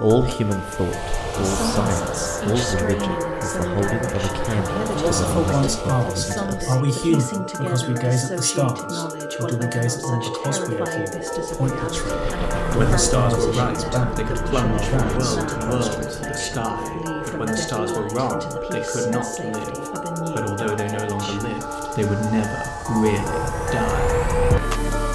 All human thought, all science, all religion is the holding of a candle to the for light of asked? God. Are we human because we gaze at the stars? Or do we gaze at them because we are human? Pointless, really. When the stars were right, they could plunge from world to world into the sky. But when the stars were wrong, they could not live. But although they no longer lived, they would never really die.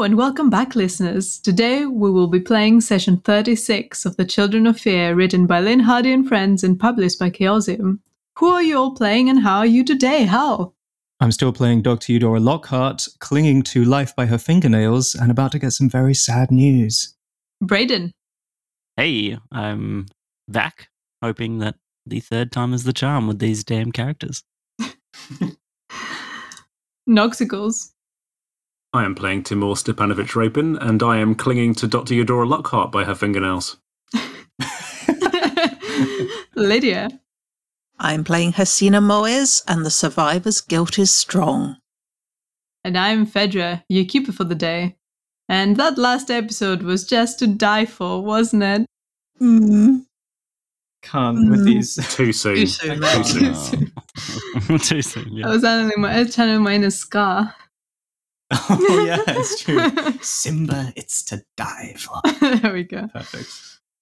Hello and welcome back, listeners. Today we will be playing session 36 of The Children of Fear, written by Lynne Hardy and friends and published by Chaosium. Who are you all playing and how are you today? How? I'm still playing Dr. Eudora Lockhart, clinging to life by her fingernails, and about to get some very sad news. Brayden. Hey, I'm back, hoping that the third time is the charm with these damn characters. Noxicals. I am playing Timur Stepanovich Rapin, and I am clinging to Dr. Eudora Lockhart by her fingernails. Lydia. I'm playing Hasina Moes, and the survivor's guilt is strong. And I'm Fedra, your keeper for the day. And that last episode was just to die for, wasn't it? Mm. Can't with Mm. these. Too soon. Too soon. Too soon. Too soon, I yeah. was channeling my, channeling my inner Scar. oh, yeah, it's true. Simba, it's to die for. there we go. Perfect.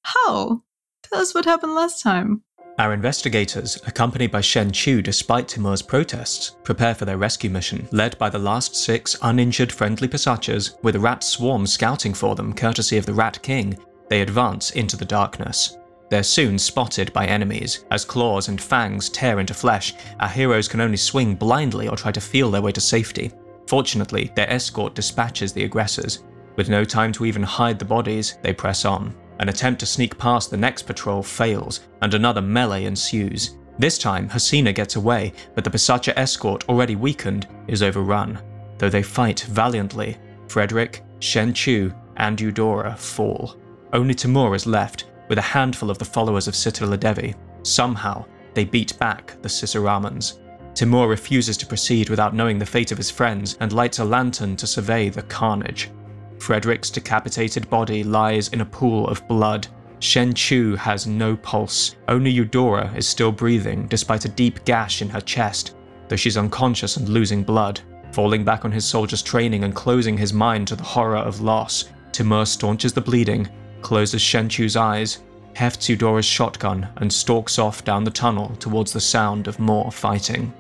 How? Tell us what happened last time. Our investigators, accompanied by Shen Chu despite Timur's protests, prepare for their rescue mission, led by the last six uninjured friendly Pisachas, with a rat swarm scouting for them courtesy of the Rat King. They advance into the darkness. They're soon spotted by enemies. As claws and fangs tear into flesh, our heroes can only swing blindly or try to feel their way to safety. Fortunately, their escort dispatches the aggressors. With no time to even hide the bodies, they press on. An attempt to sneak past the next patrol fails, and another melee ensues. This time, Hasina gets away, but the Pisacha escort, already weakened, is overrun. Though they fight valiantly, Frederick, Shen Chu, and Eudora fall. Only Timur is left, with a handful of the followers of Citadel Devi. Somehow, they beat back the Ciceramans. Timur refuses to proceed without knowing the fate of his friends and lights a lantern to survey the carnage. Frederick's decapitated body lies in a pool of blood. Shen Chu has no pulse. Only Eudora is still breathing despite a deep gash in her chest, though she's unconscious and losing blood. Falling back on his soldier's training and closing his mind to the horror of loss, Timur staunches the bleeding, closes Shen Chu's eyes, hefts Eudora's shotgun, and stalks off down the tunnel towards the sound of more fighting.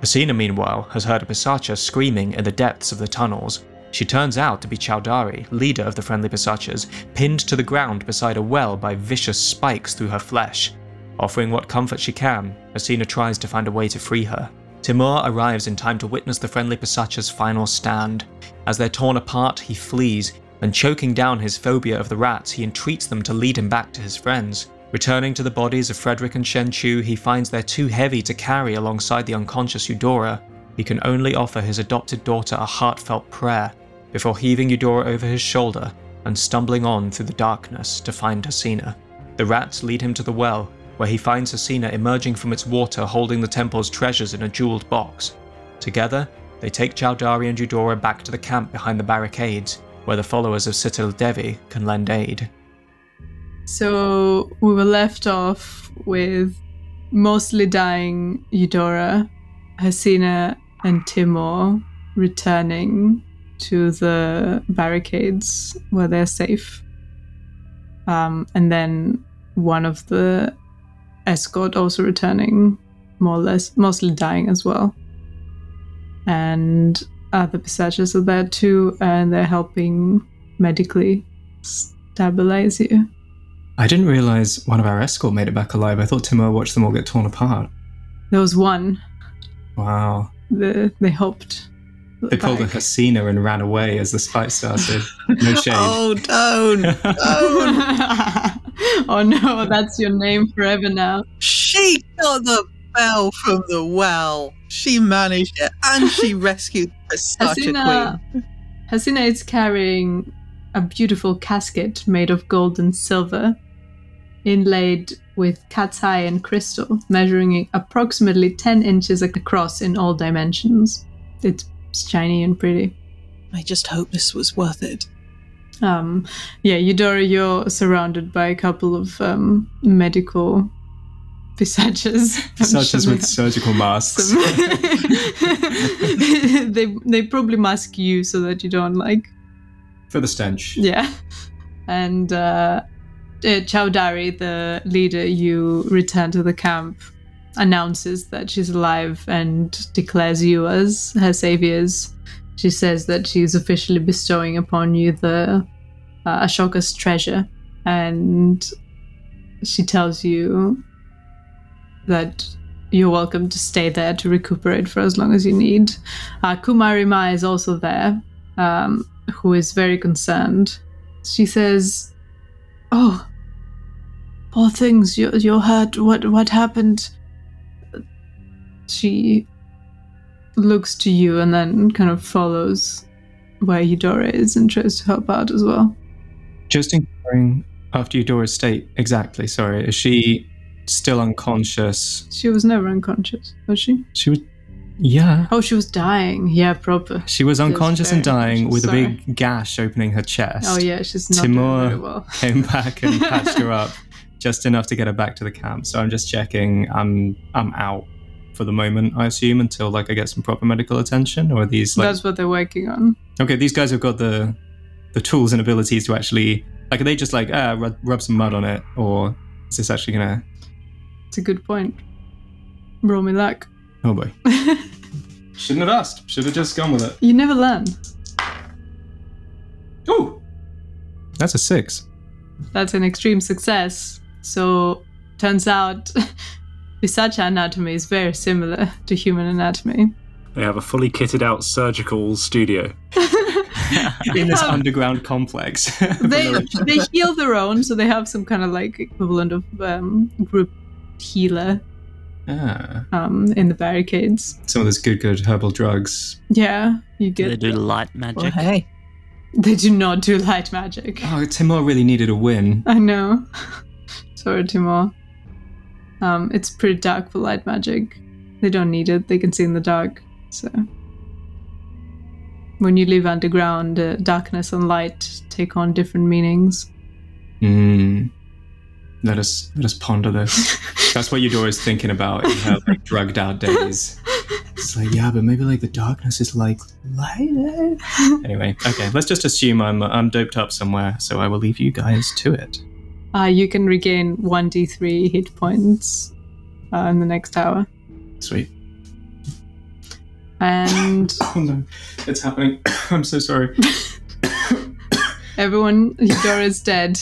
Hasina, meanwhile, has heard a Pisacha screaming in the depths of the tunnels. She turns out to be Chowdari, leader of the friendly Pisachas, pinned to the ground beside a well by vicious spikes through her flesh. Offering what comfort she can, Hasina tries to find a way to free her. Timur arrives in time to witness the friendly Pisacha's final stand. As they're torn apart, he flees, and choking down his phobia of the rats, he entreats them to lead him back to his friends. Returning to the bodies of Frederick and Shen Chu, he finds they're too heavy to carry alongside the unconscious Eudora. He can only offer his adopted daughter a heartfelt prayer before heaving Eudora over his shoulder and stumbling on through the darkness to find Hasina. The rats lead him to the well, where he finds Hasina emerging from its water holding the temple's treasures in a jeweled box. Together, they take Chowdari and Eudora back to the camp behind the barricades, where the followers of Citadel Devi can lend aid. So we were left off with mostly dying Eudora, Hasina, and Timur returning to the barricades where they're safe. Um, and then one of the escort also returning, more or less, mostly dying as well. And other Pisachas are there too, and they're helping medically. Stabilize you. I didn't realize one of our escort made it back alive. I thought Timur watched them all get torn apart. There was one. Wow. The, they hopped. They pulled a back. Hasina and ran away as the fight started. No shade. Oh, don't, don't. oh no, that's your name forever now. She got the bell from the well. She managed it, and she rescued such a Hasina, queen. Hasina is carrying a beautiful casket made of gold and silver, inlaid with cat's eye and crystal, measuring approximately 10 inches across in all dimensions. It's shiny and pretty. I just hope this was worth it. Um, yeah, Eudora, you're surrounded by a couple of um, medical Pisachas. I'm Such as sure with they- surgical masks. they they probably mask you so that you don't like For the stench. yeah. And uh, uh, the leader, you return to the camp, announces that she's alive and declares you as her saviors. She says that she's officially bestowing upon you the uh, Ashoka's treasure, and she tells you that you're welcome to stay there to recuperate for as long as you need. Uh, Kumari Ma is also there, um, who is very concerned. She says, "Oh, poor things, you're, you're hurt. What what happened?" She looks to you and then kind of follows where Eudora is and tries to help out as well. Just inquiring after Eudora's state, exactly, sorry, is she still unconscious? She was never unconscious, was she? She was. Yeah. Oh, she was dying. Yeah, proper. She was unconscious and very dying with unconscious, a big gash opening her chest. Oh yeah, she's not Timur doing very well. came back and patched her up just enough to get her back to the camp. So I'm just checking. I'm I'm out for the moment, I assume, until like I get some proper medical attention. Or these like That's what they're working on. okay? These guys have got the the tools and abilities to actually like. Are they just like ah rub, rub some mud on it, or is this actually gonna? It's a good point. Roll me luck. Oh boy, shouldn't have asked. Should have just gone with it. you never learn. Ooh, that's a six. That's an extreme success. So turns out Pisacha anatomy is very similar to human anatomy. They have a fully kitted out surgical studio. In this Um, underground complex. they they heal their own, so they have some kind of like equivalent of um, group healer ah, um, in the barricades. some of those good, good herbal drugs. Yeah, you Do they get. do light Well, magic? hey, They do not do light magic. Oh, Timur really needed a win. I know. Sorry, Timur. Um, it's pretty dark for light magic. They don't need it. They can see in the dark. So when you live underground, uh, darkness and light take on different meanings. Hmm. Let us let us ponder this. That's what Eudora's thinking about in her like drugged out days. It's like, yeah, but maybe like the darkness is like light. Anyway, okay, let's just assume I'm I'm doped up somewhere, so I will leave you guys to it. Uh, you can regain one d3 hit points uh, in the next hour, Sweet. and Oh no, it's happening. I'm so sorry. everyone, Eudora is dead.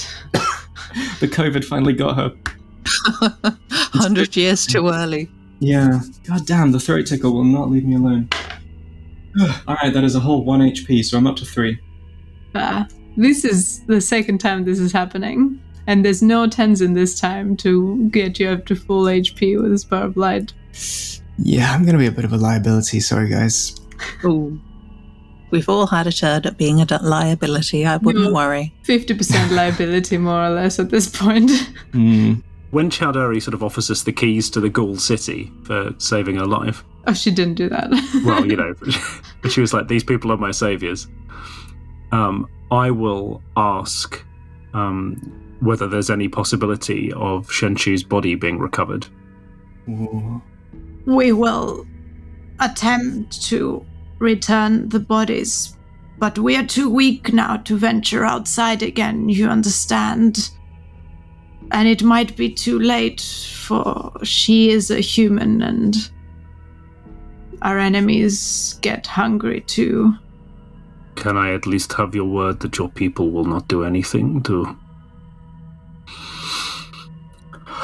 The COVID finally got her. hundred years too early. Yeah. God damn, the throat tickle will not leave me alone. Alright, that is a whole 1 HP, so I'm up to 3. Uh, this is the second time this is happening, and there's no Tenzin this time to get you up to full HP with this bar of light. Yeah, I'm gonna be a bit of a liability, sorry guys. Ooh. We've all had a turn at being a liability. I wouldn't Yeah. worry. 50% liability, more or less, at this point. Hmm. When Chowdhury sort of offers us the keys to the Ghoul City for saving her life, oh, she didn't do that. well, you know, but she was like, "These people are my saviors." Um, I will ask um, whether there's any possibility of Shenchu's body being recovered. We will attempt to return the bodies, but we are too weak now to venture outside again, you understand? And it might be too late, for she is a human and our enemies get hungry too. Can I at least have your word that your people will not do anything to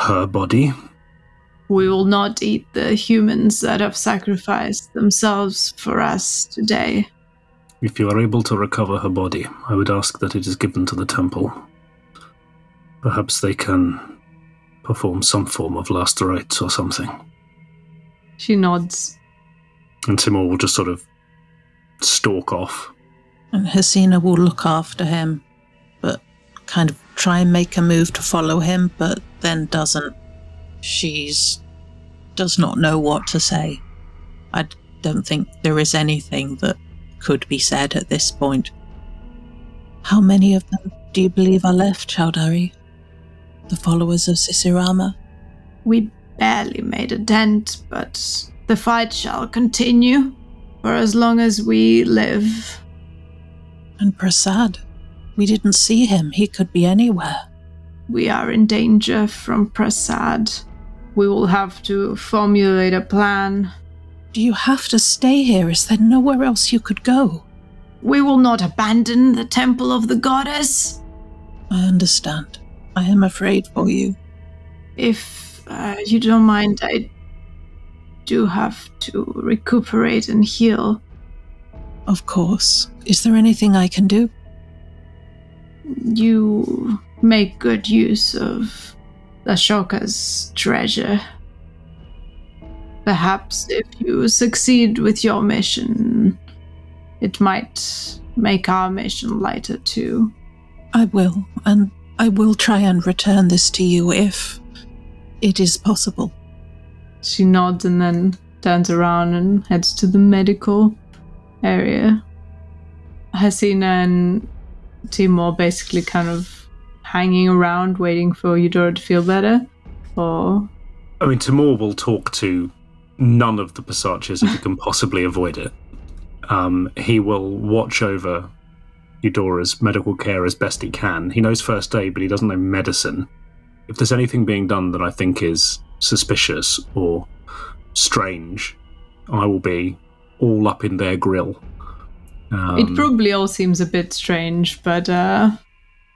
her body. We will not eat the humans that have sacrificed themselves for us today. If you are able to recover her body, I would ask that it is given to the temple. Perhaps they can perform some form of last rites or something. She nods. And Timur will just sort of stalk off. And Hasina will look after him, but kind of try and make a move to follow him, but then doesn't. She's does not know what to say. I don't think there is anything that could be said at this point. How many of them do you believe are left, Chowdhury? The followers of Sisirama? We barely made a dent, but the fight shall continue for as long as we live. And Prasad? We didn't see him. He could be anywhere. We are in danger from Prasad. We will have to formulate a plan. Do you have to stay here? Is there nowhere else you could go? We will not abandon the temple of the goddess. I understand. I am afraid for you. If uh, you don't mind, I do have to recuperate and heal. Of course. Is there anything I can do? You make good use of Ashoka's treasure. Perhaps if you succeed with your mission, it might make our mission lighter too. I will, and I will try and return this to you if it is possible. She nods and then turns around and heads to the medical area. Hasina and Timur basically kind of hanging around waiting for Eudora to feel better? Or I mean, Timur will talk to none of the Pisachas if he can possibly avoid it. Um, he will watch over Eudora's medical care as best he can. He knows first aid, but he doesn't know medicine. If there's anything being done that I think is suspicious or strange, I will be all up in their grill. Um, it probably all seems a bit strange, but uh,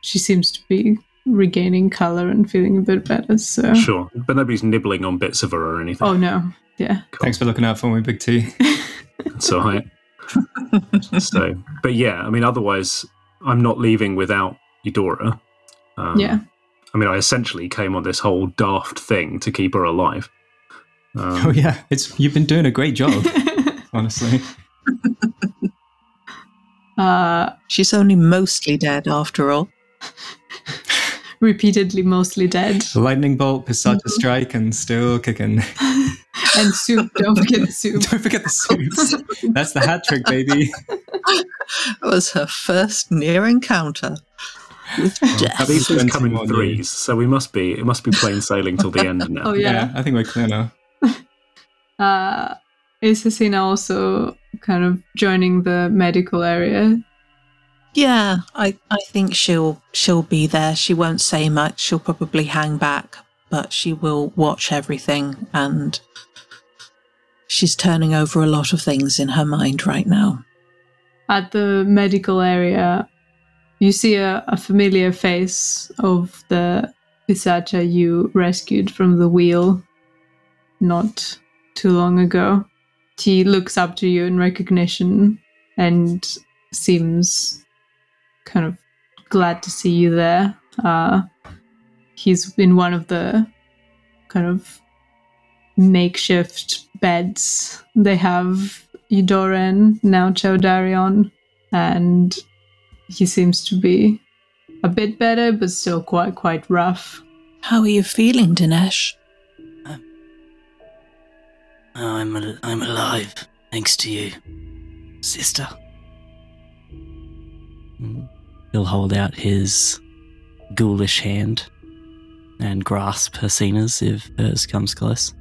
she seems to be regaining color and feeling a bit better. So Sure, but nobody's nibbling on bits of her or anything. Oh no, yeah. Thanks for looking out for me, Big T. It's all right. so, but yeah, I mean, otherwise, I'm not leaving without Eudora. Um, Yeah. I mean, I essentially came on this whole daft thing to keep her alive. Um, oh yeah, it's you've been doing a great job, honestly. Uh, She's only mostly dead after all. repeatedly, mostly dead. The Lightning bolt, Pisacha strike, and still kicking. And soup. Don't forget the soup. Don't forget the soup. That's the hat trick, baby. It was her first near encounter with now death. these things come in Twenty-one threes, so we must be it must be plain sailing till the end now. Oh yeah. I think we're clear now. Uh, is Hasina also kind of joining the medical area? Yeah, I, I think she'll she'll be there. She won't say much. She'll probably hang back, but she will watch everything and she's turning over a lot of things in her mind right now. At the medical area, you see a, a familiar face of the Pisacha you rescued from the wheel not too long ago. He looks up to you in recognition and seems kind of glad to see you there. Uh, he's in one of the kind of makeshift beds they have Eudora and now Chowdhury and he seems to be a bit better, but still quite quite rough. How are you feeling, Dinesh? Oh, I'm al- I'm alive, thanks to you, sister. He'll hold out his ghoulish hand and grasp Hasina's if hers comes close.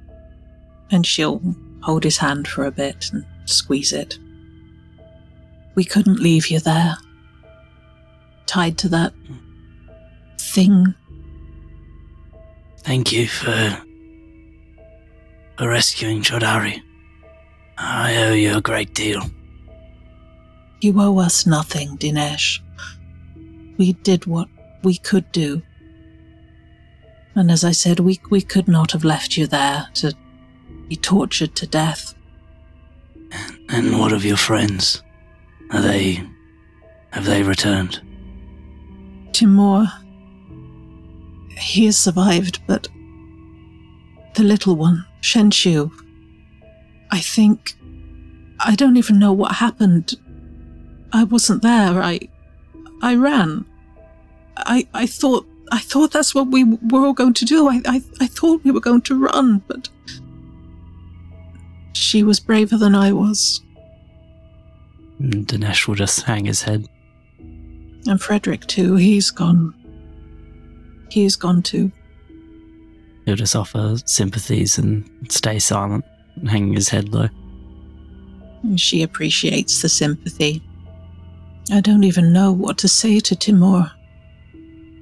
And she'll hold his hand for a bit and squeeze it. We couldn't leave you there. Tied to that hmm. thing. Thank you for for rescuing Chodari. I owe you a great deal. You owe us nothing, Dinesh. We did what we could do. And as I said, we, we could not have left you there to be tortured to death. And what of your friends? Are they. have they returned? Timur. He has survived, but the little one, Shenshu, I think. I don't even know what happened. I wasn't there. I. I ran. I. I thought. I thought that's what we were all going to do. I. I, I thought we were going to run, but. She was braver than I was. Dinesh will just hang his head. And Frederick, too. He's gone. He's gone too. He'll just offer sympathies and stay silent, hanging his head low. And she appreciates the sympathy. I don't even know what to say to Timur.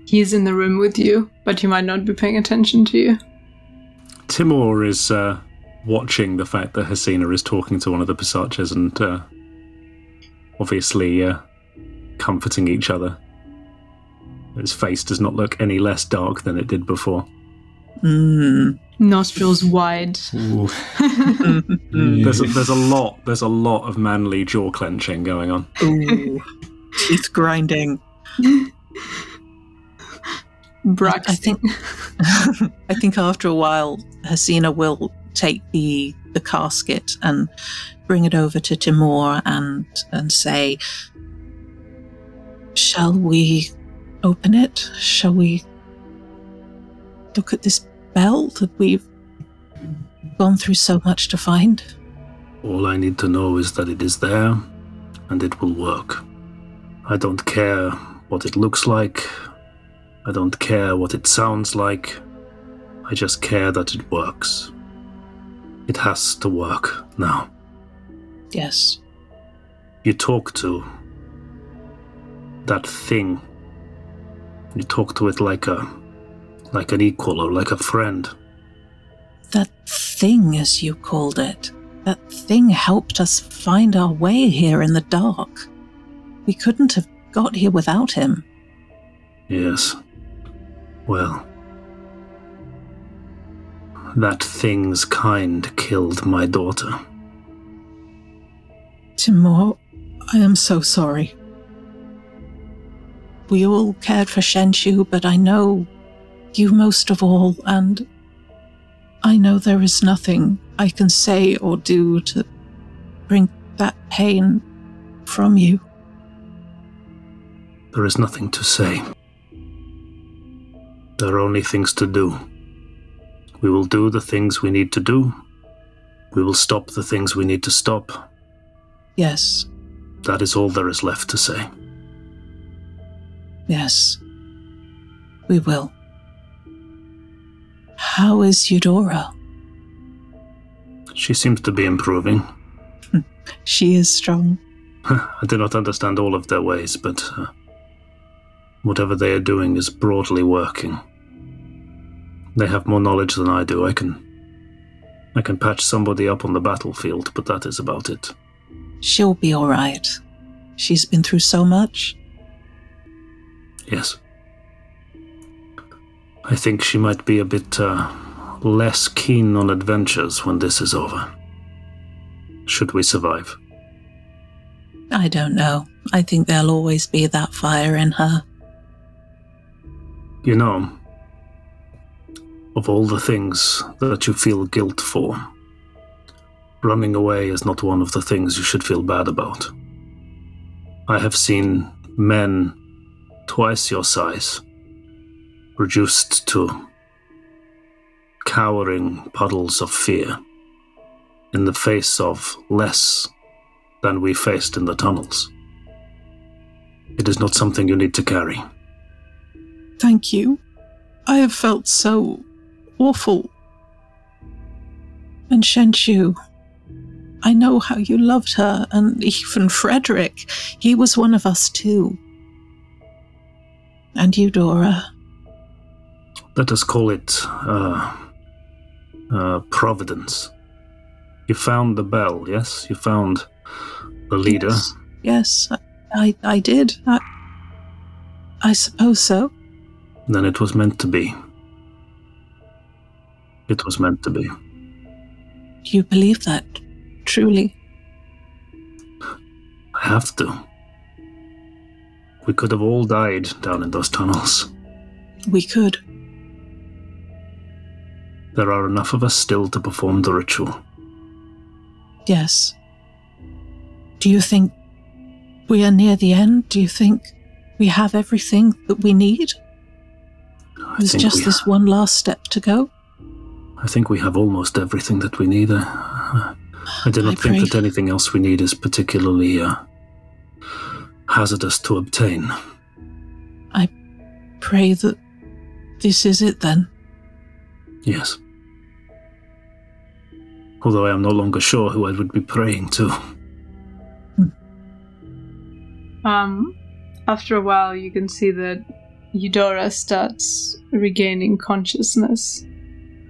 He is in the room with you, but he might not be paying attention to you. Timur is uh, watching the fact that Hasina is talking to one of the Pisachas and uh, obviously uh, comforting each other. His face does not look any less dark than it did before. Mm. Nostrils wide. There's a, there's a lot there's a lot of manly jaw clenching going on. Ooh. Teeth grinding. Braxton. I think I think after a while Hasina will take the the casket and bring it over to Timur and and say Shall we open it? Shall we look at this bell that we've gone through so much to find? All I need to know is that it is there and it will work. I don't care what it looks like. I don't care what it sounds like. I just care that it works. It has to work now. Yes. You talk to that thing. You talk to it like a like an equal or like a friend. That thing, as you called it, that thing helped us find our way here in the dark. We couldn't have got here without him. Yes. Well, that thing's kind killed my daughter. Timur, I am so sorry. We all cared for Shenshu, but I know you most of all, and I know there is nothing I can say or do to bring that pain from you. There is nothing to say. There are only things to do. We will do the things we need to do. We will stop the things we need to stop. Yes, That is all there is left to say. yes, we will. How is Eudora? She seems to be improving. She is strong. I do not understand all of their ways, but uh, whatever they are doing is broadly working. They have more knowledge than I do. I can I can patch somebody up on the battlefield, but that is about it. She'll be all right. She's been through so much. Yes. I think she might be a bit uh, less keen on adventures when this is over. Should we survive? I don't know. I think there'll always be that fire in her. You know, of all the things that you feel guilt for, running away is not one of the things you should feel bad about. I have seen men twice your size reduced to cowering puddles of fear in the face of less than we faced in the tunnels. It is not something you need to carry. Thank you. I have felt so awful. And Shenshu, I know how you loved her, and even Frederick. He was one of us too. And Eudora. Let us call it uh, uh, providence. You found the bell, yes? You found the leader. Yes, yes I, I, I did. I, I suppose so. Then it was meant to be. It was meant to be. You believe that? Truly? I have to. We could have all died down in those tunnels. We could. There are enough of us still to perform the ritual. Yes. Do you think we are near the end? Do you think we have everything that we need? I There's just this one last step to go. I think we have almost everything that we need. I, I do I not think pray. that anything else we need is particularly uh, hazardous to obtain. I pray that this is it then. Yes. Although I am no longer sure who I would be praying to. Um, after a while, you can see that Eudora starts regaining consciousness.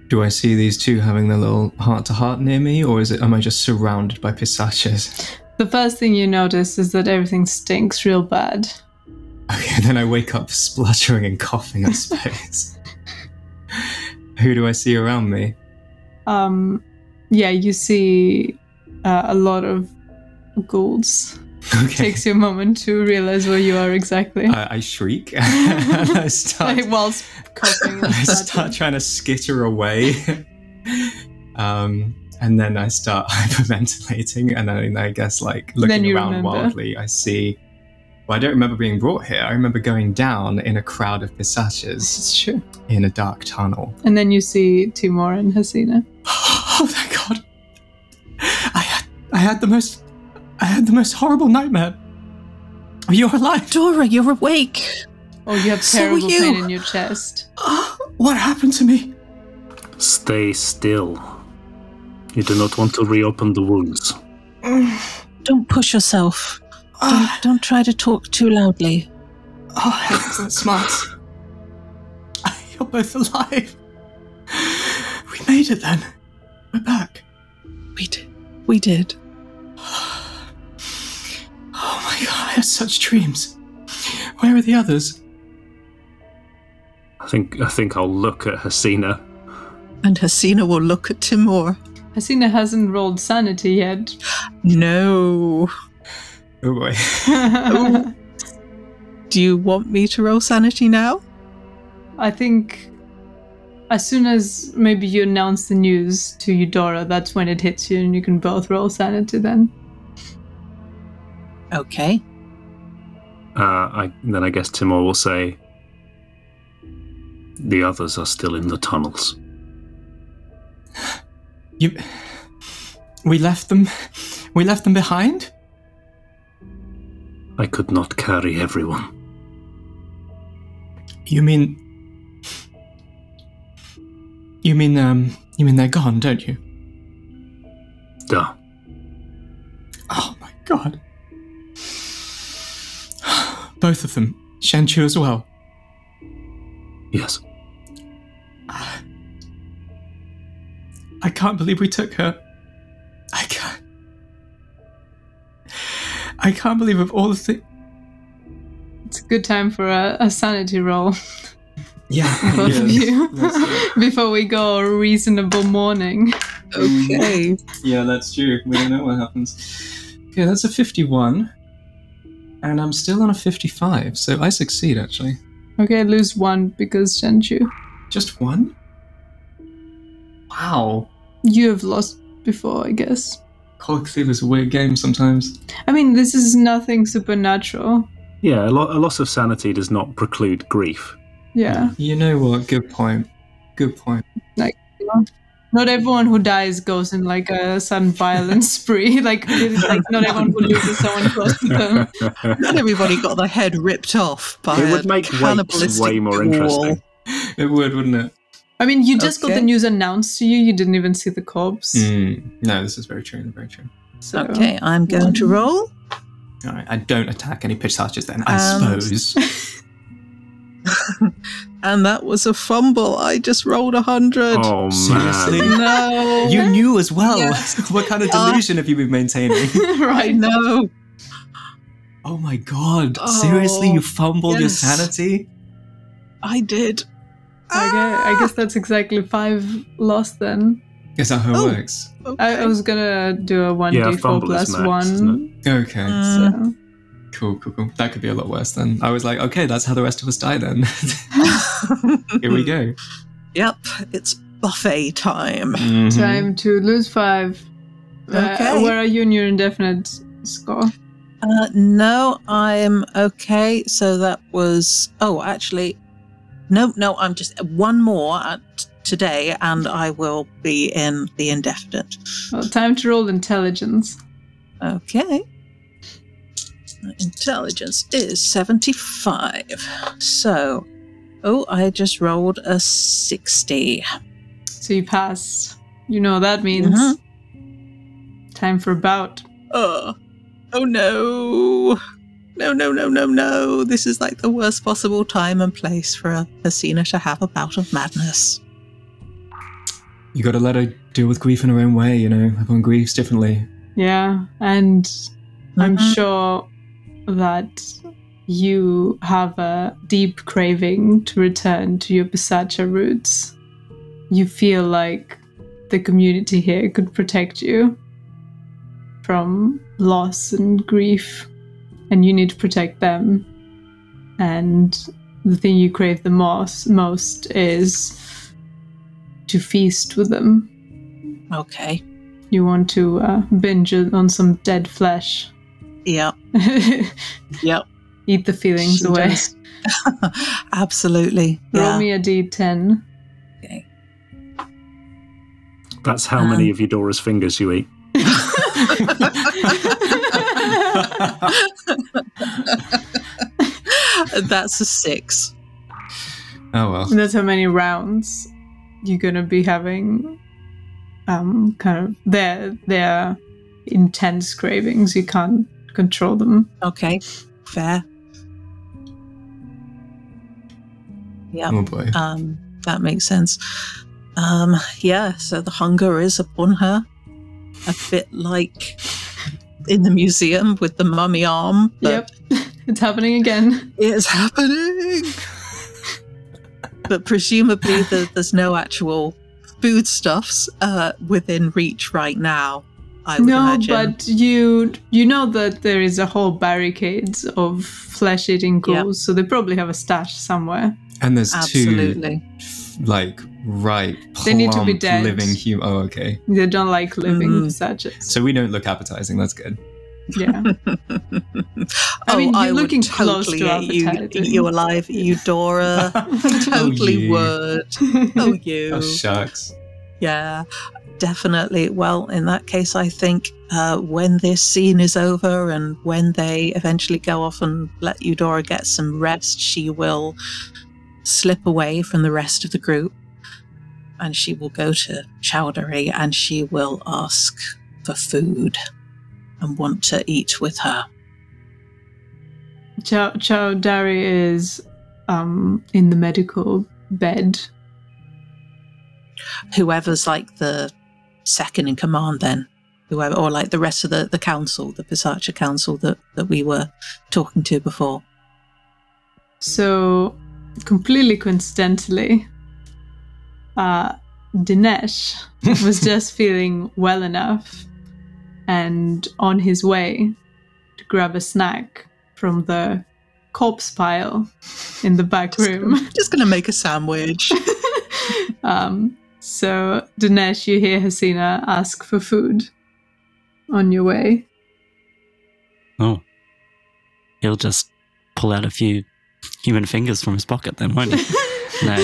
Do I see these two having their little heart to heart near me, or is it am I just surrounded by Pisachas? The first thing you notice is that everything stinks real bad. Okay, then I wake up spluttering and coughing I suppose. Who do I see around me? Um, yeah, you see uh, a lot of ghouls. Okay. Takes you a moment to realize where you are exactly. I, I shriek I start, like whilst coughing I start trying to skitter away. um, and then I start hyperventilating, and then I guess like looking around remember. wildly, I see. Well, I don't remember being brought here. I remember going down in a crowd of Pisachas It's true. in a dark tunnel. And then you see Timur and Hasina. Oh, thank! I had, I had the most, I had the most horrible nightmare. You're alive. Dora, you're awake. Oh, you have So are terrible you. pain in your chest. Ah, what happened to me? Stay still. You do not want to reopen the wounds. Don't push yourself. Don't, ah. don't try to talk too loudly. Oh, excellent smarts. You're both alive. We made it then. We're back. We did. We did. Oh my god, I had such dreams. Where are the others? I think I think I'll look at Hasina. And Hasina will look at Timur. Hasina hasn't rolled sanity yet. No. Oh boy. Oh. Do you want me to roll sanity now? I think as soon as maybe you announce the news to Eudora, that's when it hits you, and you can both roll sanity then. Okay. Uh, I, then I guess Timur will say, "The others are still in the tunnels." You. We left them. We left them behind? I could not carry everyone. You mean. You mean, um. You mean they're gone, don't you? Duh. Oh my god. Both of them. Shanchu as well. Yes. I can't believe we took her. I can't. I can't believe of all the things. It's a good time for a, a sanity roll, Yeah, both of you, before we go a reasonable morning. Okay. yeah, that's true. We don't know what happens. Okay, that's a 51. And I'm still on a 55, so I succeed actually. Okay, lose one because Shenchu. Just one? Wow. You have lost before, I guess. Call of Cthulhu's a weird game sometimes. I mean, this is nothing supernatural. Yeah, a, lo- a loss of sanity does not preclude grief. Yeah. You know what? Good point. Good point. Like, not everyone who dies goes in like a sudden violent spree. Like, like not everyone who loses someone close to them. Not everybody got their head ripped off by it a would make cannibalistic way more interesting. It would, wouldn't it? I mean, you just got the news announced to you. You didn't even see the corpse. Mm. No, this is very true. Very true. So. Okay, I'm going to roll. All right, I don't attack any Pisachas then, I Um, suppose. And that was a fumble. I just rolled a hundred. Oh Seriously? man. No. You knew as well. Yes. what kind of Uh, delusion have you been maintaining? I right. know. oh my god. Seriously, Oh, you fumbled your sanity? I did. Okay, I guess that's exactly five lost then. Is that how it Oh. works? I, I was gonna do a one Yeah, d4 plus max, one. Okay. Mm. So Cool, cool, cool. That could be a lot worse then. I was like, okay, that's how the rest of us die then. Here we go. Yep, it's buffet time. Mhm. time to lose five. Uh, Okay. where are you in your indefinite score? Uh, no, I'm okay. So that was. Oh, actually, no, no. I'm just one more at today, and I will be in the indefinite. Well, time to roll intelligence. Okay. My Intelligence is 75. So, oh, I just rolled a 60. So you passed. You know what that means. Mhm. Time for a bout. Oh, oh no. No, no, no, no, no. This is like the worst possible time and place for a Hasina to have a bout of madness. You gotta let her deal with grief in her own way, you know. Everyone grieves differently. Yeah, and I'm Mhm. sure that you have a deep craving to return to your Pisacha roots. You feel like the community here could protect you from loss and grief, and you need to protect them. And the thing you crave the most, most is to feast with them. Okay. You want to uh, binge on some dead flesh. Yep. Yep. Eat the feelings She away. does. Absolutely. Roll Yeah. me a d10. Okay. That's how many Um, of Eudora's fingers you eat. That's a six. Oh well. That's how many rounds you're gonna be having. Um, kind of their their intense cravings. You can't control them. Okay. Fair. Yeah. Oh boy. Um, that makes sense. Um, yeah, so the hunger is upon her. A bit like in the museum with the mummy arm. But Yep, it's happening again. It's happening! but presumably the, there's no actual foodstuffs uh, within reach right now. I would no, imagine. but you you know that there is a whole barricade of flesh eating Yep. ghouls, so they probably have a stash somewhere. And there's Absolutely. two, like, right, They need to be plump dead. living human. Oh, okay. They don't like living Mm. sachets. So we don't look appetizing. That's good. Yeah. oh, mean, you're I would looking close totally to eat you, appetizing. eat you alive, Eudora. totally you. would. Oh, you. Oh shucks. Yeah, definitely. Well, in that case, I think uh, when this scene is over and when they eventually go off and let Eudora get some rest, she will slip away from the rest of the group and she will go to Chowdery and she will ask for food and want to eat with her. Chow, Chow Dari is um, in the medical bed. Whoever's like the second in command, then. Whoever, or like the rest of the, the council, the Pisacha council that, that we were talking to before. So, completely coincidentally, uh, Dinesh was just feeling well enough and on his way to grab a snack from the corpse pile in the back room. Just gonna make a sandwich. um, so, Dinesh, you hear Hasina ask for food on your way. Oh. He'll just pull out a few human fingers from his pocket then, won't he? no. Um,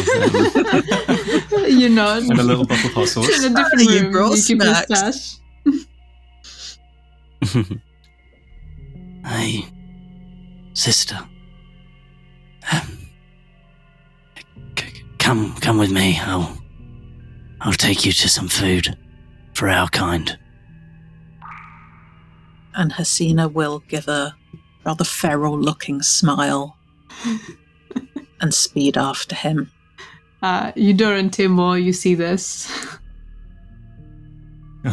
You're not. And a little bottle of hot sauce. in a different You room. brought You keep your snacks. stash. hey, sister. Um, c- c- come, come with me. I'll, I'll take you to some food for our kind. and Hasina will give a rather feral looking smile and speed after him. Uh, Eudora and Timur, you see this.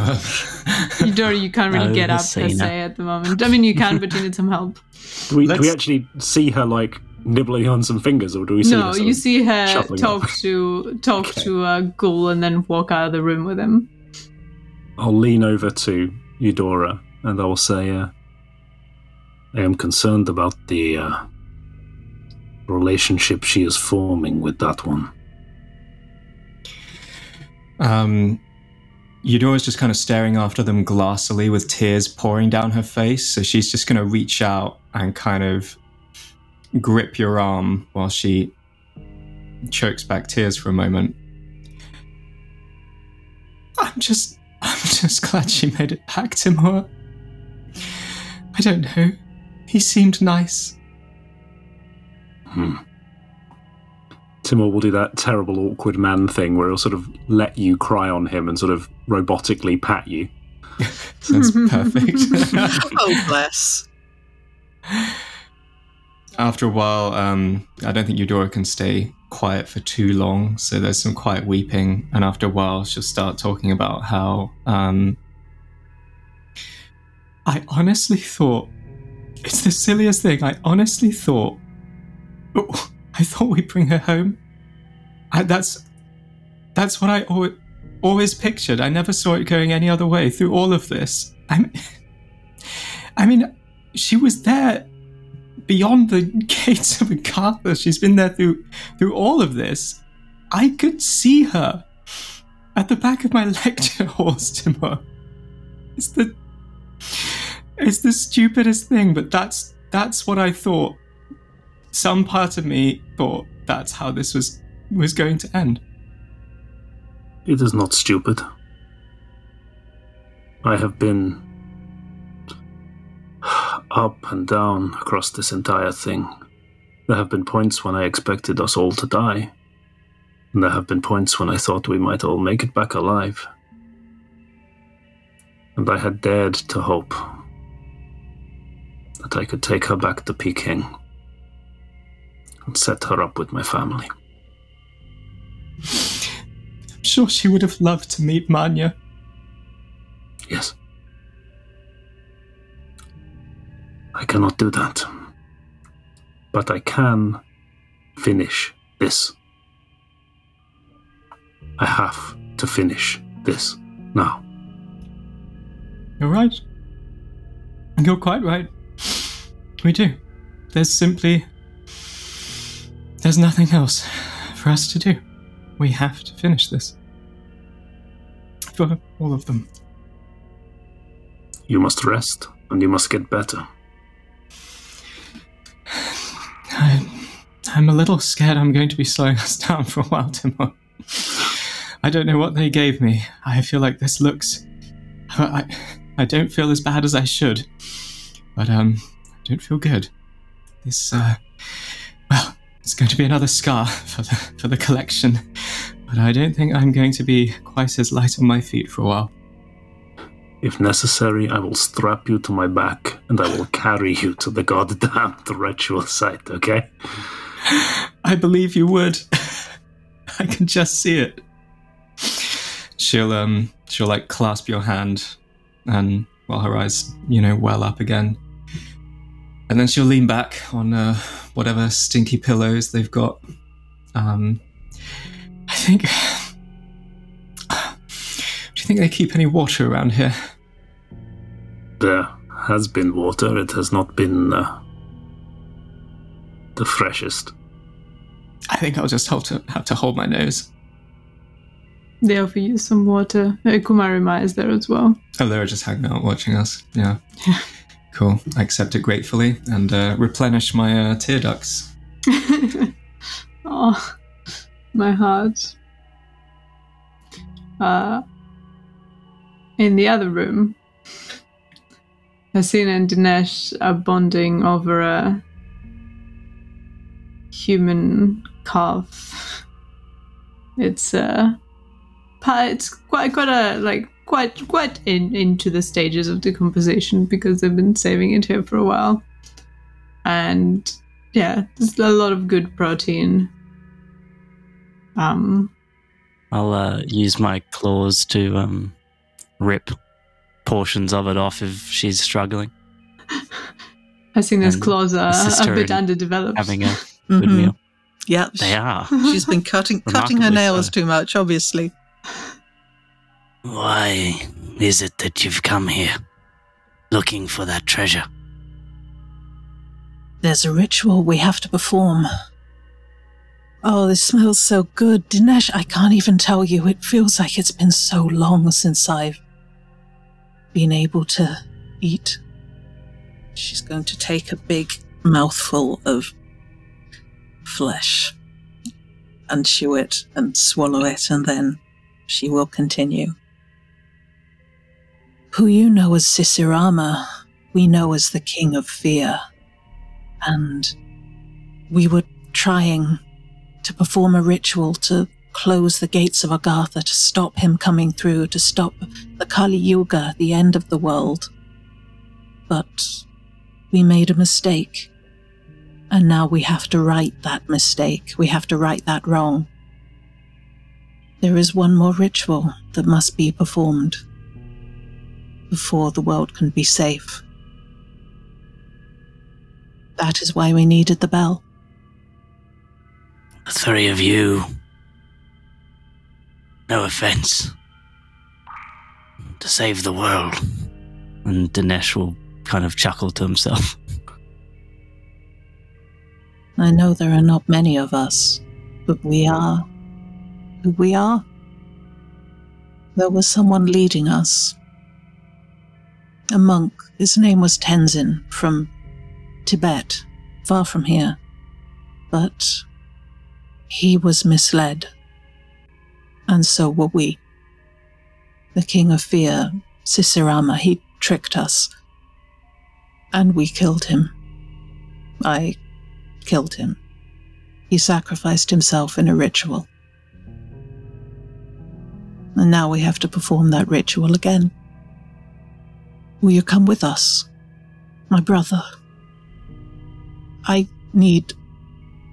Eudora, you can't really Oh, get up per Hasina. se at the moment. I mean, you can, but you need some help. Do we, do we actually see her like nibbling on some fingers, or do we see? no, her you see her talk off? to talk to a ghoul and then walk out of the room with him. I'll lean over to Eudora and I'll say, uh, "I am concerned about the uh, relationship she is forming with that one." Um, Eudora's just kind of staring after them glassily with tears pouring down her face. So she's just going to reach out and kind of grip your arm while she chokes back tears for a moment. I'm just, I'm just glad she made it back, Timur. I don't know. He seemed nice. Hmm. Timur will do that terrible awkward man thing where he'll sort of let you cry on him and sort of robotically pat you. Sounds perfect. oh, bless. After a while, um, I don't think Eudora can stay quiet for too long, so there's some quiet weeping. And after a while, she'll start talking about how um, I honestly thought it's the silliest thing. I honestly thought oh, I thought we'd bring her home. I, that's that's what I al- always pictured. I never saw it going any other way through all of this. I'm, I mean, she was there beyond the gates of Agartha. She's been there through through all of this. I could see her at the back of my lecture halls, Timur. It's the it's the stupidest thing, but that's that's what I thought. Some part of me thought that's how this was was going to end. It is not stupid. I have been up and down across this entire thing. There have been points when I expected us all to die, and there have been points when I thought we might all make it back alive. And I had dared to hope that I could take her back to Peking and set her up with my family. I'm sure she would have loved to meet Manya. Yes. I cannot do that. But I can finish this. I have to finish this now. You're right. You're quite right. We do. There's simply. There's nothing else for us to do. We have to finish this. For all of them. You must rest and you must get better. I'm a little scared I'm going to be slowing us down for a while, Timur. I don't know what they gave me. I feel like this looks. I, I don't feel as bad as I should. But, um, I don't feel good. This, uh. Well, it's going to be another scar for the, for the collection. But I don't think I'm going to be quite as light on my feet for a while. If necessary, I will strap you to my back and I will carry you to the goddamn ritual site, okay? I believe you would. I can just see it. She'll um she'll like clasp your hand and while her eyes, you know, well up again. And then she'll lean back on uh, whatever stinky pillows they've got. Um I think Do you think they keep any water around here? There has been water, it has not been uh, the freshest. I think I'll just have to have to hold my nose. They offer you some water. Kumarima is there as well. Oh, they're just hanging out watching us. Yeah. Yeah. Cool. I accept it gratefully and uh, replenish my uh, tear ducts. oh, my heart. Uh, in the other room, Hasina and Dinesh are bonding over a human calf. It's uh, pa- it's quite quite a like quite quite in into the stages of decomposition because they've been saving it here for a while, and yeah, there's a lot of good protein. Um, I'll uh, use my claws to um, rip portions of it off if she's struggling. Hasina's those claws are a bit in underdeveloped. Having a good Mhm. meal. Yep. They are. She's been cutting cutting her Remarkably nails so. too much, obviously. Why is it that you've come here looking for that treasure? There's a ritual we have to perform. Oh, this smells so good. Dinesh, I can't even tell you. It feels like it's been so long since I've been able to eat. She's going to take a big mouthful of flesh and chew it and swallow it, and then she will continue. Who you know as Sisirama, we know as the King of Fear and we were trying to perform a ritual to close the gates of Agartha, to stop him coming through, to stop the Kali Yuga, the end of the world. But we made a mistake. And now we have to right that mistake. We have to right that wrong. There is one more ritual that must be performed before the world can be safe. That is why we needed the bell. The three of you. No offense. To save the world. And Dinesh will kind of chuckle to himself. I know there are not many of us, but we are who we are. There was someone leading us. A monk. His name was Tenzin from Tibet, far from here. But he was misled. And so were we. The King of Fear, Sisurama, he tricked us. And we killed him. I killed him. He sacrificed himself in a ritual. And now we have to perform that ritual again. Will you come with us, my brother? I need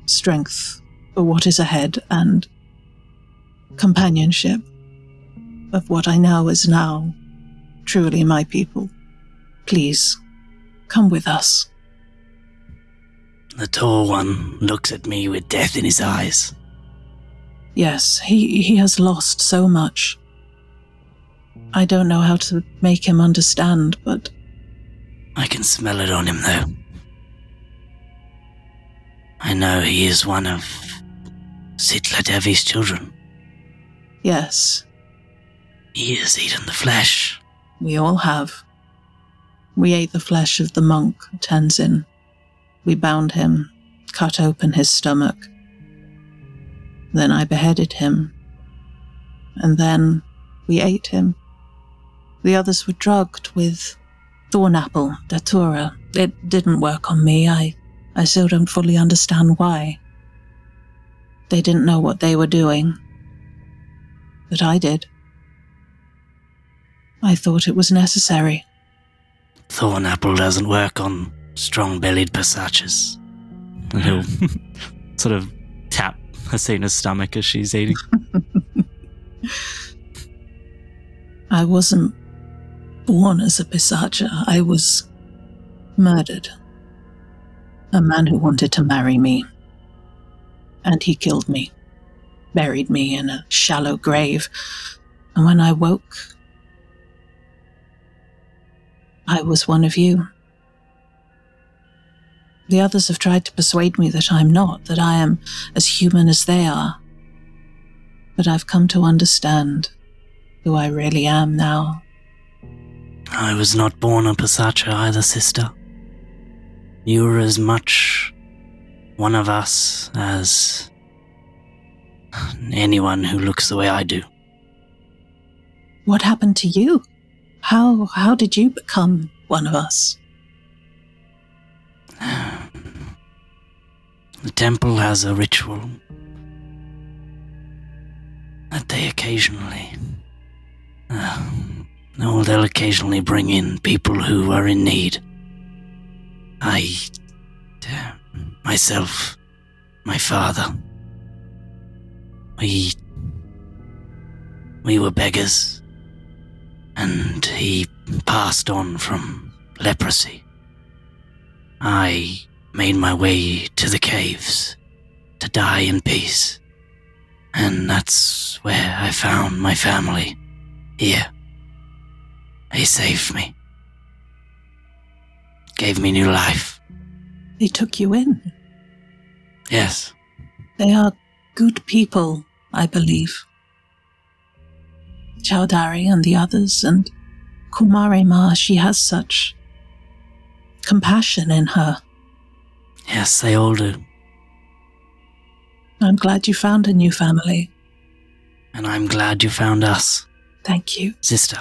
strength for what is ahead and companionship of what I know is now truly my people. Please, come with us. The tall one looks at me with death in his eyes. Yes, he, he has lost so much. I don't know how to make him understand, but I can smell it on him, though. I know he is one of Sitla Devi's children. yes, He has eaten the flesh. we all have. We ate the flesh of the monk, Tenzin. We bound him, cut open his stomach. Then I beheaded him. And then we ate him. The others were drugged with thornapple, datura. It didn't work on me. I, I still don't fully understand why. They didn't know what they were doing. But I did. I thought it was necessary. Thornapple doesn't work on strong bellied Pisachas. And he'll sort of tap Hasina's stomach as she's eating. I wasn't born as a Pisacha. I was murdered. A man who wanted to marry me. And he killed me, buried me in a shallow grave. And when I woke, I was one of you. The others have tried to persuade me that I'm not, that I am as human as they are. But I've come to understand who I really am now. I was not born a Pisacha either, sister. You were as much one of us as anyone who looks the way I do. What happened to you? How how did you become one of us? The temple has a ritual that they occasionally. Uh, they'll occasionally bring in people who are in need. I. uh, myself, my father. We. We were beggars. And he passed on from leprosy. I made my way to the caves to die in peace. And that's where I found my family. Here. They saved me. Gave me new life. They took you in. Yes. They are good people, I believe. Chowdari and the others, and Kumari Ma, she has such compassion in her. Yes, they all do. I'm glad you found a new family. And I'm glad you found us. Thank you. Sister.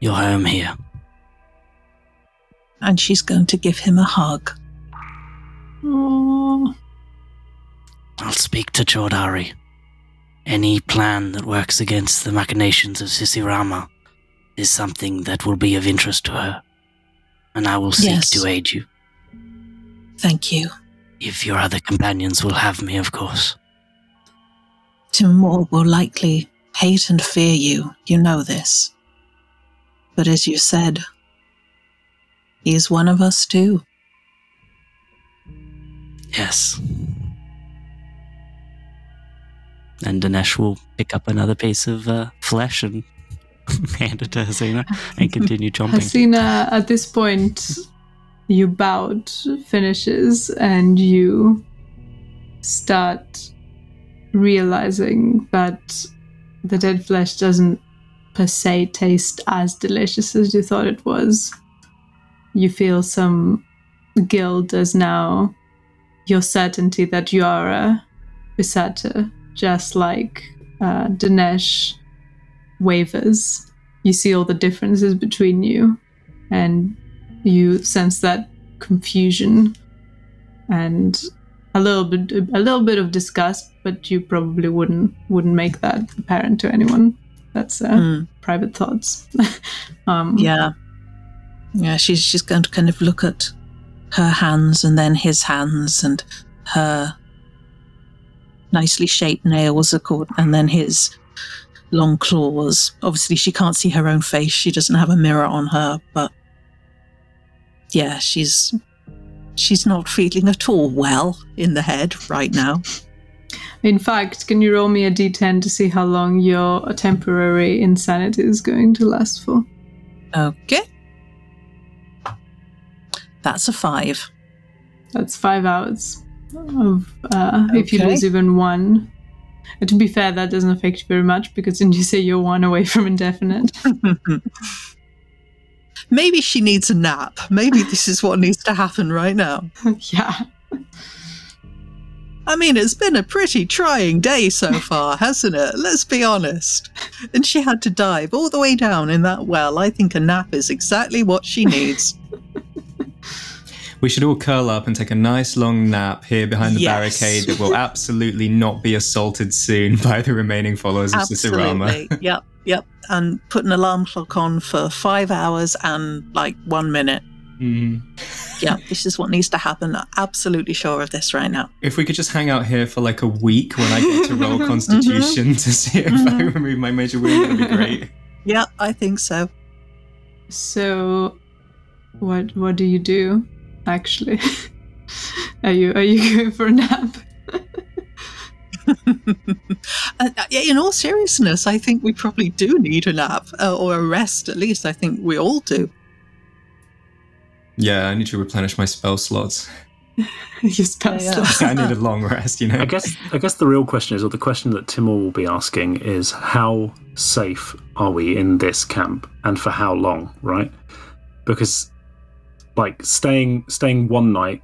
You're home here. And she's going to give him a hug. Oh, I'll speak to Chordari. Any plan that works against the machinations of Sisirama is something that will be of interest to her. And I will seek Yes. to aid you. Thank you. If your other companions will have me, of course. Timur will likely hate and fear you. You know this. But as you said, he is one of us too. Yes. And Dinesh will pick up another piece of uh, flesh and hand it to Hasina and continue chomping. Hasina, at this point, you bout finishes and you start realizing that the dead flesh doesn't per se taste as delicious as you thought it was. You feel some guilt as now your certainty that you are a Pisacha, just like uh, Dinesh wavers. You see all the differences between you, and you sense that confusion and a little bit a little bit of disgust, but you probably wouldn't wouldn't make that apparent to anyone. That's uh, Hmm. private thoughts. um, Yeah. Yeah, she's she's going to kind of look at her hands and then his hands and her nicely shaped nails accord and then his long claws. Obviously she can't see her own face. She doesn't have a mirror on her, but yeah, she's she's not feeling at all well in the head right now. In fact, can you roll me a d10 to see how long your temporary insanity is going to last for? Okay. That's a 5. That's five hours of uh, if you lose even one. To be fair, that doesn't affect you very much because didn't you say you're one away from indefinite? Maybe she needs a nap. Maybe this is what needs to happen right now. yeah. I mean, it's been a pretty trying day so far, hasn't it? Let's be honest. And she had to dive all the way down in that well. I think a nap is exactly what she needs. We should all curl up and take a nice long nap here behind the Yes. barricade that will absolutely not be assaulted soon by the remaining followers of Sisirama. Absolutely. yep, yep. And put an alarm clock on for five hours and like one minute. Mm. Yeah, this is what needs to happen. Absolutely sure of this right now. If we could just hang out here for like a week when I get to roll Constitution to see if I remove my major wound, that'd be great. Yeah, I think so. So, what what do you do? Actually, are you are you going for a nap? Uh, in all seriousness, I think we probably do need a nap uh, or a rest. At least I think we all do. Yeah, I need to replenish my spell slots. Your spell Yeah, yeah. slots. I need a long rest, you know. I guess I guess the real question is, or the question that Timur will be asking is, how safe are we in this camp, and for how long? Right? Because, like, staying staying one night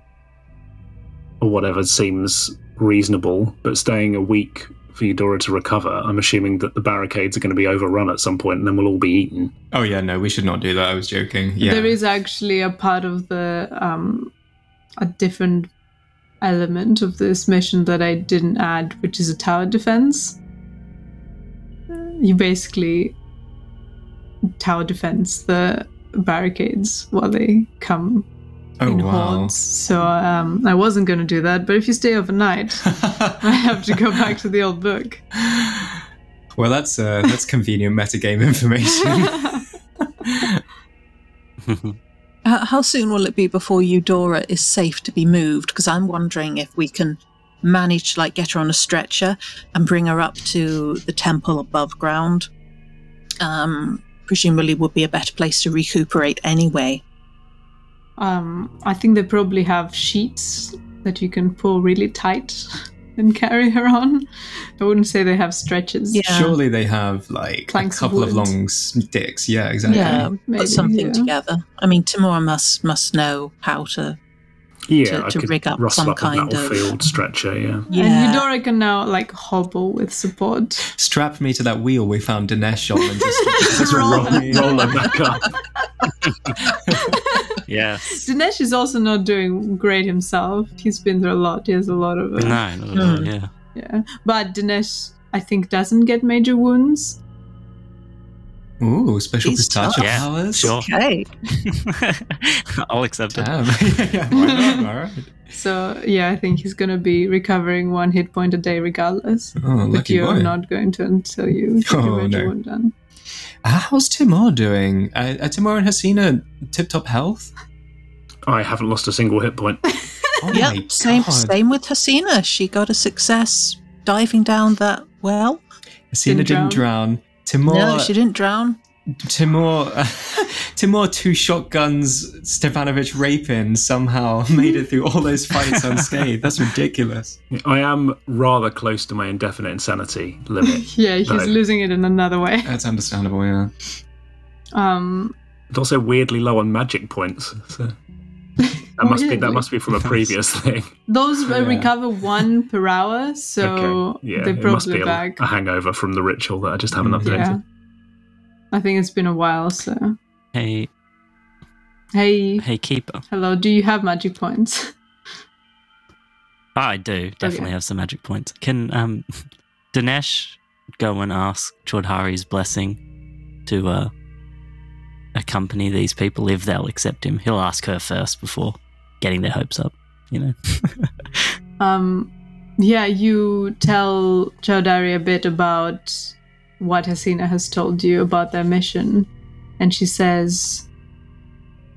or whatever seems reasonable, but staying a week for Eudora to recover, I'm assuming that the barricades are going to be overrun at some point, and then we'll all be eaten. Oh yeah, no, we should not do that. I was joking. Yeah. There is actually a part of the um, a different element of this mission that I didn't add, which is a tower defense. You basically tower defense the barricades while they come oh in wow. hordes. So um, I wasn't going to do that, but if you stay overnight, I have to go back to the old book. well, that's uh, that's convenient metagame information. H- how soon will it be before Eudora is safe to be moved? Because I'm wondering if we can manage to like get her on a stretcher and bring her up to the temple above ground. Um, presumably would be a better place to recuperate anyway. Um, I think they probably have sheets that you can pull really tight and carry her on. I wouldn't say they have stretches. Yeah. Surely they have like Planks a couple of, wood. long sticks. Yeah, exactly. Yeah, maybe, put something yeah. together. I mean, Timur must must know how to. Yeah, To- I to rig up some up kind of- battlefield stretcher. Yeah. yeah, And Eudora can now like hobble with support. Strap me to that wheel we found Dinesh on and just, just roll, me. Roll her back up. Yes. Dinesh is also not doing great himself. He's been through a lot. He has a lot of uh, No, not at all. Hmm. Yeah. yeah. But Dinesh, I think, doesn't get major wounds. Ooh, special He's pistachio tough. Yeah, powers. Sure. Okay. I'll accept it. Damn. yeah, why not? All right. So yeah, I think he's gonna be recovering one hit point a day regardless. Oh, but you're boy. not going to until you get Oh, your no. wound done. How's Timur doing? Uh, are Timur and Hasina tip top health? I haven't lost a single hit point. Oh Yep. Same God. same with Hasina. She got a success diving down that well. Hasina Didn't didn't drown. Timur, No, she didn't drown. Timur, Timur, two shotguns, Stefanovic raping somehow made it through all those fights unscathed. That's ridiculous. I am rather close to my indefinite insanity limit. Yeah, he's No. losing it in another way. That's understandable, yeah. Um, It's also weirdly low on magic points. So that must be that must be from a previous thing. those uh, Yeah. recover one per hour, so okay. Yeah, they're it must be a, back. a hangover from the ritual that I just haven't Mm. updated. Yeah, I think it's been a while. So Hey, hey, hey, keeper. hello. Do you have magic points? I do definitely Okay. have some magic points. Can um, Dinesh go and ask Chaudhari's blessing to uh, accompany these people if they'll accept him? He'll ask her first before getting their hopes up. You know. Um, yeah, you tell Chaudhary a bit about what Hasina has told you about their mission, and she says,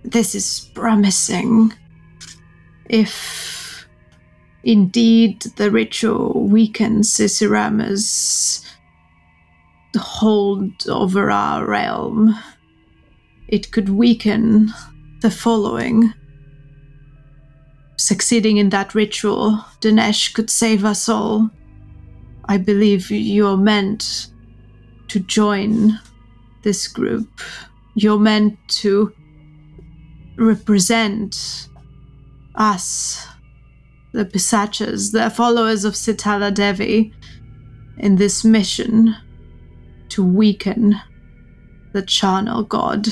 This is promising. If indeed the ritual weakens Sisirama's hold over our realm, it could weaken the following succeeding in that ritual, Dinesh could save us all. I believe you're meant to join this group. You're meant to represent us, the Pisachas, the followers of Sitala Devi, in this mission to weaken the charnel god.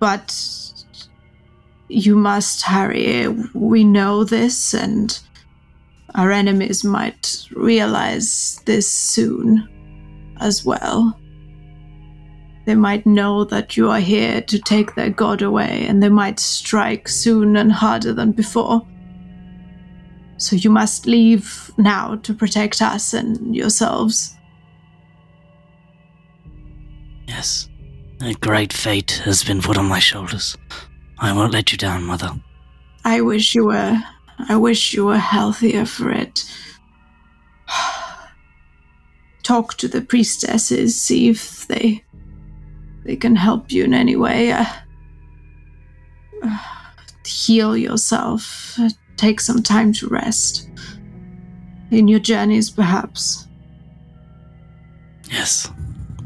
But you must hurry. We know this, and our enemies might realize this soon as well. They might know that you are here to take their god away, and they might strike soon and harder than before. So you must leave now to protect us and yourselves. Yes. A great fate has been put on my shoulders. I won't let you down, Mother. I wish you were. I wish you were healthier for it. Talk to the priestesses, see if they they can help you in any way. Uh, uh, heal yourself. Uh, take some time to rest. In your journeys, perhaps. Yes.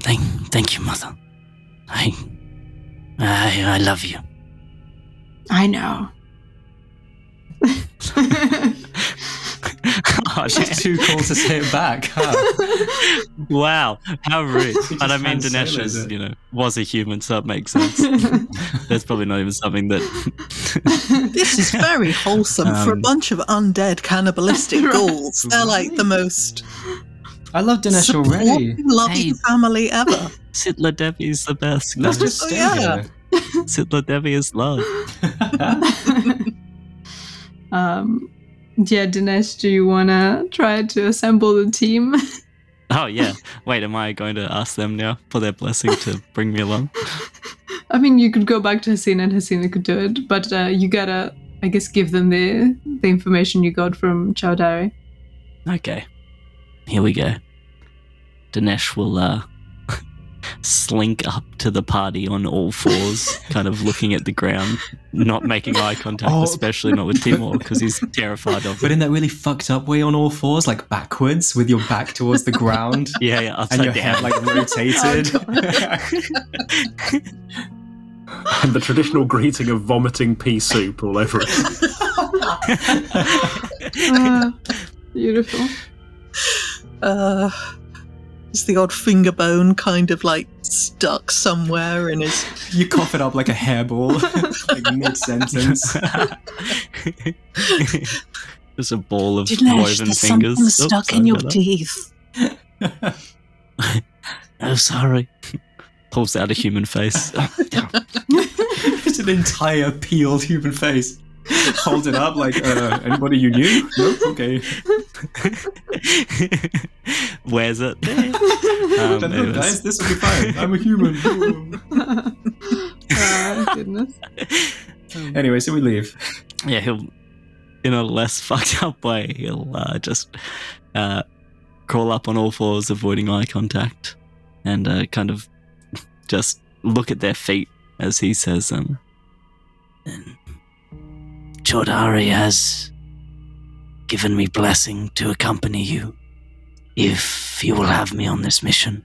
Thank, thank you, Mother. I, I, I love you. I know. Oh, She's too cool to say it back. Huh? wow, how rude! She But I mean, Han Dinesh Solo'd was, it. you know, was a human, so it makes sense. That's probably not even something that. This is very wholesome for a Um, bunch of undead cannibalistic ghouls. They're like the most I love Dinesh already. supportive, loving Hey. family ever. Sitla Devi is the best. Let's guys. just Oh, yeah. Sitla Devi is love. um, yeah, Dinesh, do you want to try to assemble the team? Oh yeah. Wait, am I going to ask them now for their blessing to bring me along? I mean, you could go back to Hasina and Hasina could do it, but uh, you gotta, I guess, give them the the information you got from Chowdhury. Okay. Here we go. Dinesh will uh, slink up to the party on all fours, kind of looking at the ground, not making eye contact, Oh. especially not with Timur, because he's terrified of But in that really fucked up way on all fours, like backwards, with your back towards the ground, Yeah, yeah, and your down. head like rotated. And the traditional greeting of vomiting pea soup all over it. Ah, beautiful. Uh, is the odd finger bone kind of like stuck somewhere in his. you cough it up like a hairball, like mid sentence. Just a ball of Dinesh, woven there's fingers. something Oh, stuck sorry in your that. teeth. Oh, sorry. Pulls out a human face. It's an entire peeled human face. Hold it up like, uh, anybody you knew? Nope, okay. Where's it? Um, know, it was- guys, this will be fine. I'm a human. Ah, goodness. anyway, so we leave. yeah, he'll, in a less fucked up way, he'll uh, just uh, crawl up on all fours, avoiding eye contact, and uh, kind of just look at their feet as he says, um, Chodari has given me blessing to accompany you if you will have me on this mission.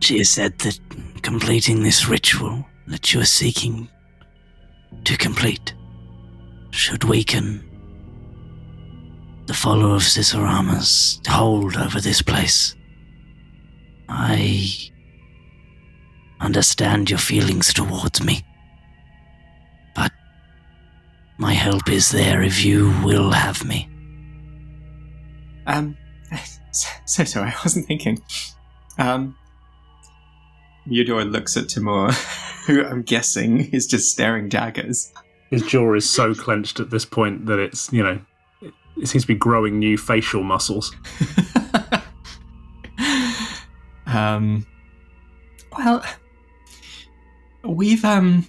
She has said that completing this ritual that you are seeking to complete should weaken the follower of Sisirama's hold over this place. I understand your feelings towards me. But my help is there if you will have me. Um, so, so sorry, I wasn't thinking. Um, Eudora looks at Timur, who I'm guessing is just staring daggers. His jaw is so clenched at this point that it's, you know, it, it seems to be growing new facial muscles. um, well, we've um,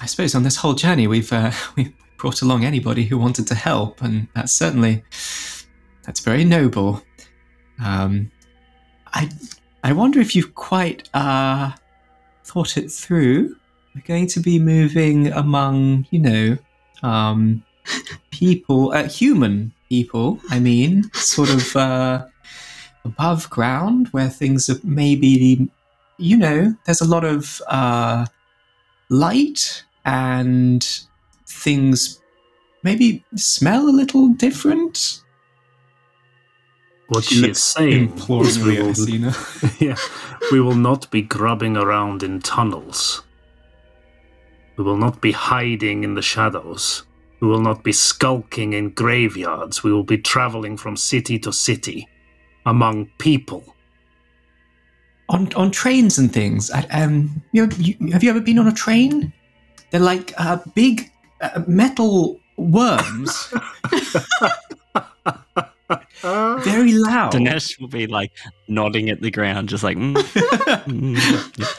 I suppose on this whole journey we've uh, we brought along anybody who wanted to help, and that's certainly that's very noble. Um, I I wonder if you've quite uh thought it through. We're going to be moving among, you know, um, people, uh, human people. I mean, sort of uh, above ground where things are maybe, you know, there's a lot of uh, light and things maybe smell a little different. What She looks is saying is we will, yeah, we will not be grubbing around in tunnels. We will not be hiding in the shadows. We will not be skulking in graveyards. We will be traveling from city to city among people. on on trains and things. I, um, you, know, you, have you ever been on a train? They're like uh, big uh, metal worms, very loud. Dinesh will be like nodding at the ground, just like, mm, mm.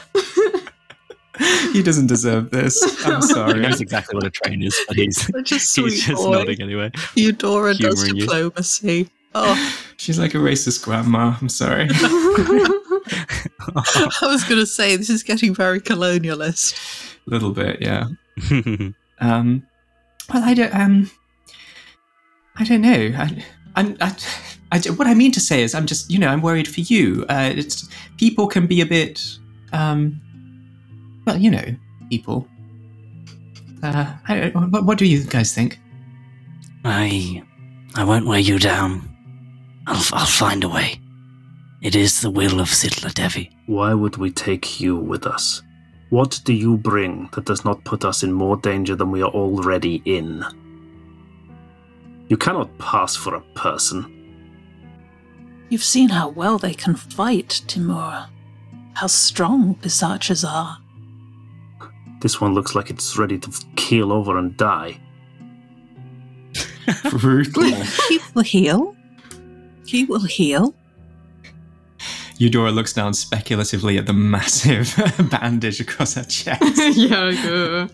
He doesn't deserve this. I'm He sorry. knows exactly what a train is, but he's, Such he's just boy. nodding anyway. Eudora does Humouring you. diplomacy. Oh, She's like a racist grandma. I'm sorry. I was going to say this is getting very colonialist. A little bit, yeah. Um, well, I don't. Um, I don't know. I, I'm. I, I, what I mean to say is, I'm just. You know, I'm worried for you. Uh, it's people can be a bit. Um, well, you know, people. Uh, I, what, what do you guys think? I, I won't weigh you down. I'll, I'll find a way. It is the will of Sitla Devi. Why would we take you with us? What do you bring that does not put us in more danger than we are already in? You cannot pass for a person. You've seen how well they can fight, Timur. How strong Pisachas are. This one looks like it's ready to keel over and die. Brutal. He will heal. He will heal. Eudora looks down speculatively at the massive bandage across her chest. yeah. Go.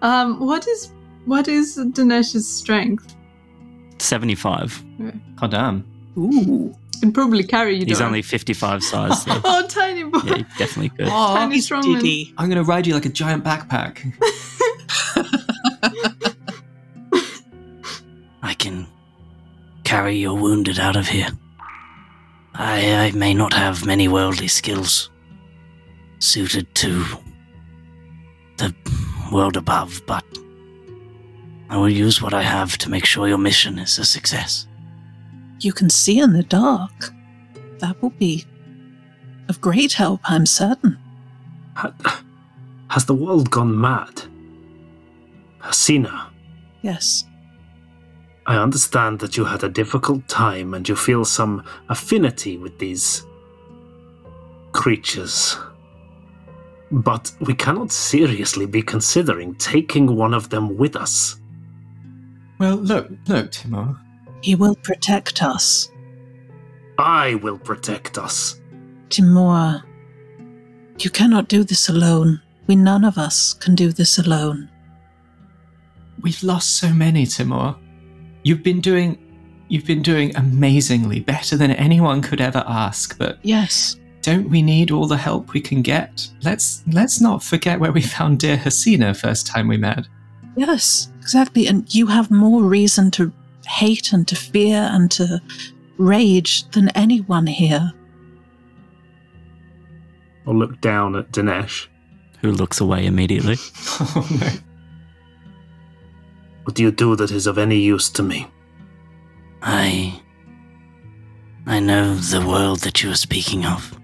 Um. What is what is Dinesh's strength? 75. God damn. Ooh. Can probably carry you. He's only 55 size. So Oh, tiny boy. yeah, definitely could. Oh, Tiny strong I'm gonna ride you like a giant backpack. I can carry your wounded out of here. I, I may not have many worldly skills suited to the world above, but I will use what I have to make sure your mission is a success. You can see in the dark. That will be of great help, I'm certain. Has the world gone mad? Hasina, Yes. I understand that you had a difficult time and you feel some affinity with these creatures. But we cannot seriously be considering taking one of them with us. Well, look, look, Timur. He will protect us. I will protect us. Timur, you cannot do this alone. We none of us can do this alone. We've lost so many, Timur. You've been doing you've been doing amazingly, better than anyone could ever ask, but Yes. don't we need all the help we can get? Let's let's not forget where we found dear Hasina first time we met. Yes, exactly. And you have more reason to hate and to fear and to rage than anyone here. I'll look down at Dinesh. Who looks away immediately. oh no. What do you do that is of any use to me? I. I know the world that you are speaking of.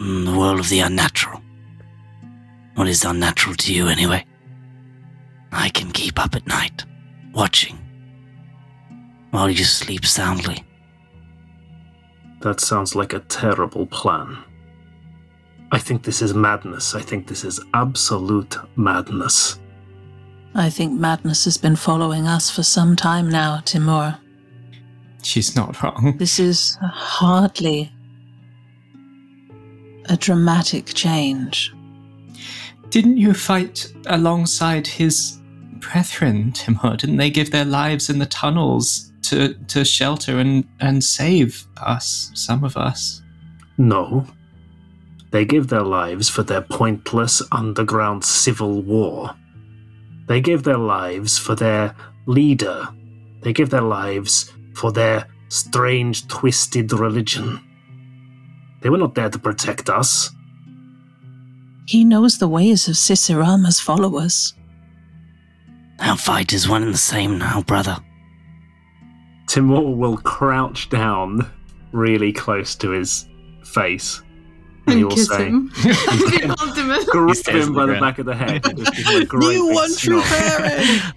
Mm, The world of the unnatural. What is unnatural to you, anyway? I can keep up at night, watching, while you sleep soundly. That sounds like a terrible plan. I think this is madness. I think this is absolute madness. I think madness has been following us for some time now, Timur. She's not wrong. This is hardly a dramatic change. Didn't you fight alongside his brethren, Timur? Didn't they give their lives in the tunnels to, to shelter and, and save us, some of us? No. They give their lives for their pointless underground civil war. They give their lives for their leader. They give their lives for their strange, twisted religion. They were not there to protect us. He knows the ways of Sisirama's followers. Our fight is one and the same now, brother. Timur will crouch down really close to his face. And, he'll kiss say, him. the ultimate. grip him by the the back of the head. and just give him a great You big one true snog.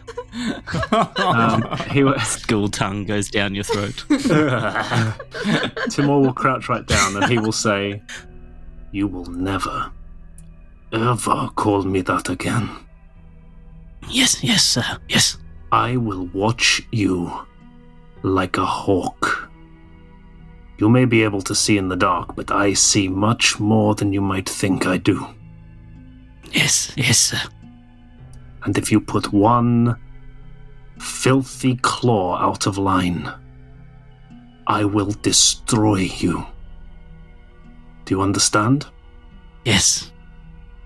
Um, he will, School tongue goes down your throat. Timur will crouch right down and he will say, You will never, ever call me that again. Yes, yes, sir, yes. I will watch you like a hawk. You may be able to see in the dark, but I see much more than you might think I do. Yes, yes, sir. And if you put one filthy claw out of line, I will destroy you. Do you understand? Yes.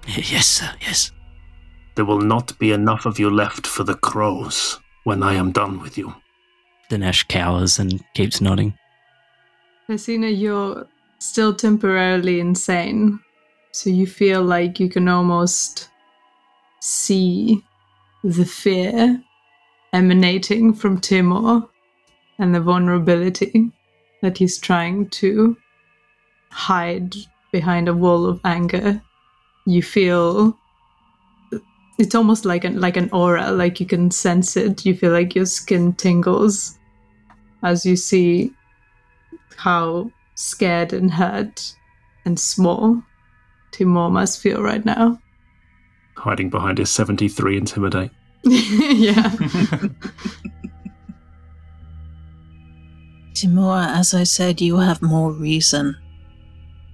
Yes, sir, yes. There will not be enough of you left for the crows when I am done with you. Dinesh cowers and keeps nodding. Hasina, you're still temporarily insane. So you feel like you can almost see the fear emanating from Timur and the vulnerability that he's trying to hide behind a wall of anger. You feel it's almost like an like an aura, like you can sense it. You feel like your skin tingles as you see how scared and hurt and small Timur must feel right now. hiding behind his 73 intimidate. yeah. Timur, as I said, you have more reason.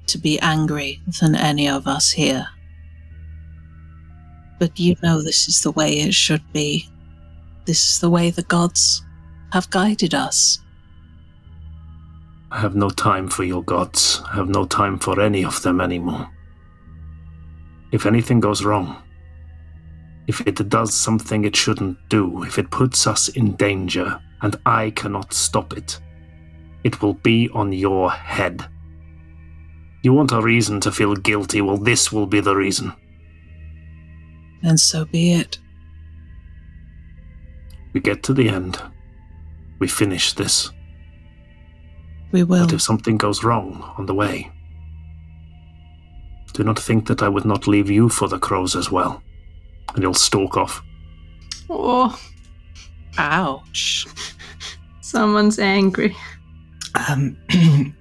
to be angry than any of us here. But you know this is the way it should be. This is the way the gods have guided us. I have no time for your gods. I have no time for any of them anymore. If anything goes wrong, if it does something it shouldn't do, if it puts us in danger, and I cannot stop it, it will be on your head. You want a reason to feel guilty? Well, this will be the reason. And so be it. We get to the end. We finish this. We will. But if something goes wrong on the way, do not think that I would not leave you for the crows as well. And he'll stalk off. Oh, Ouch. someone's angry. Um, he'll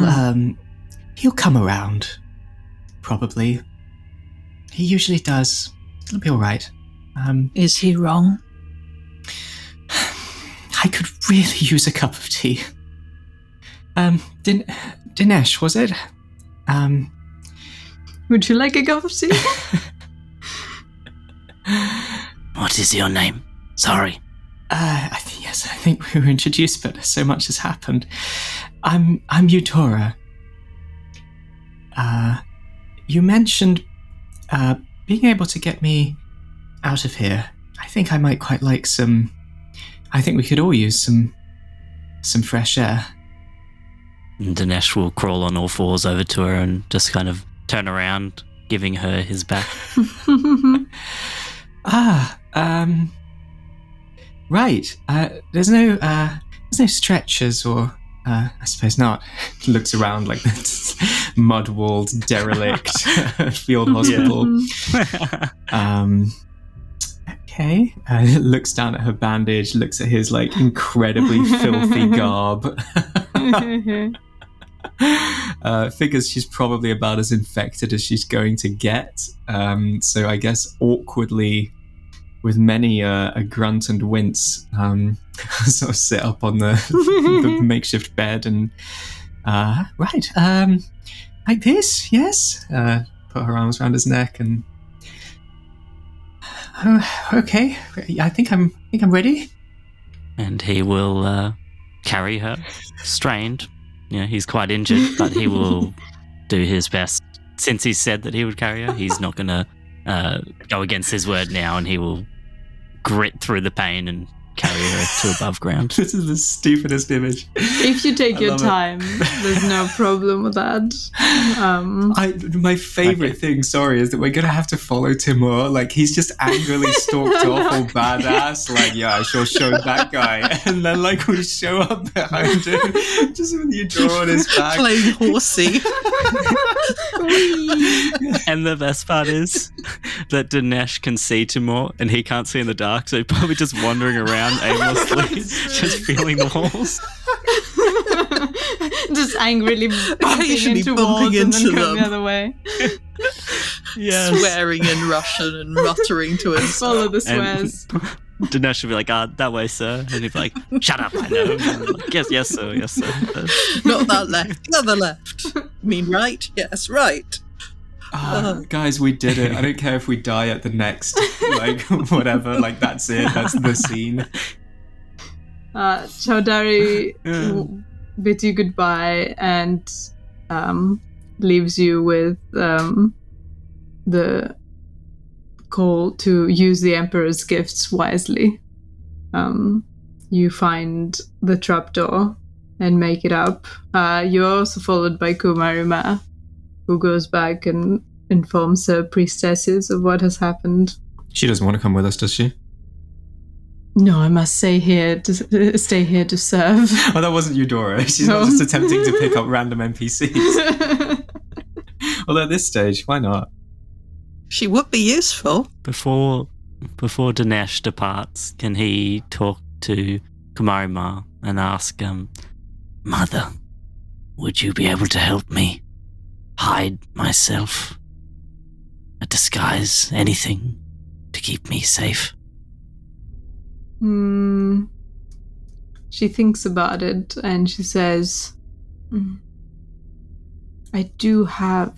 Mhm. um, he'll come around. Probably. He usually does. It'll be all right. Um, Is he wrong? I could really use a cup of tea. Um, Din- Dinesh, was it? Um, Would you like a cup of tea? What is your name? Sorry. Uh, I th- yes, I think we were introduced, but so much has happened. I'm I'm Eudora. Uh, you mentioned uh, being able to get me out of here. I think I might quite like some. I think we could all use some some fresh air. And Dinesh will crawl on all fours over to her and just kind of turn around, giving her his back. Ah, um, right. Uh, there's no uh, there's no stretchers or. Uh, I suppose not. Looks around like this mud-walled, derelict field hospital. Um, okay. Uh, looks down at her bandage, looks at his like incredibly filthy garb. uh, figures she's probably about as infected as she's going to get. Um, so I guess awkwardly, with many uh, a grunt and wince, um, sort of sit up on the, the makeshift bed and uh, right, um, like this, yes. Uh, put her arms around his neck and Oh, okay. I think I'm. I think I'm ready. and he will uh, carry her, strained. You know, he's quite injured, but he will do his best. Since he said that he would carry her, he's not going to uh, go against his word now, and he will grit through the pain and carry her to above ground. This is the stupidest image. if you take I your time, there's no problem with that. Um, I, my favorite thing, sorry, is that we're gonna have to follow Timur. Like he's just angrily stalked off, all badass. Like, yeah, I sure showed that guy. And then like we show up behind him, just with Eudora on his back. Playing horsey. and the best part is that Dinesh can see Timur, and he can't see in the dark, so he's probably just wandering around aimlessly, just feeling the walls. just angrily bumping Occasionally into bumping walls and then going them. the other way. Yes. Swearing in Russian and muttering to Follow himself. the And swears. Dinesh would be like, ah, that way, sir. And he'd be like, shut up, I know. Like, yes, yes, sir, yes, sir. Not that left, the other left. You mean right? Yes, right. Ah, guys, we did it. I don't care if we die at the next, like whatever. Like that's it. That's the scene. Uh, Chaudhary Yeah. bids you goodbye and um, leaves you with um, the call to use the Emperor's gifts wisely. Um, you find the trapdoor and make it up. Uh, you're also followed by Kumarima, who goes back and informs her priestesses of what has happened. She doesn't want to come with us, does she? No, I must stay here to stay here to serve. Oh, that wasn't Eudora. She's No. not just attempting to pick up random NPCs. Although at this stage, why not? She would be useful. Before before Dinesh departs, can he talk to Kumarima and ask, him, Mother, would you be able to help me hide myself? A disguise, anything to keep me safe? Hmm. She thinks about it and she says, "Hmm. I do have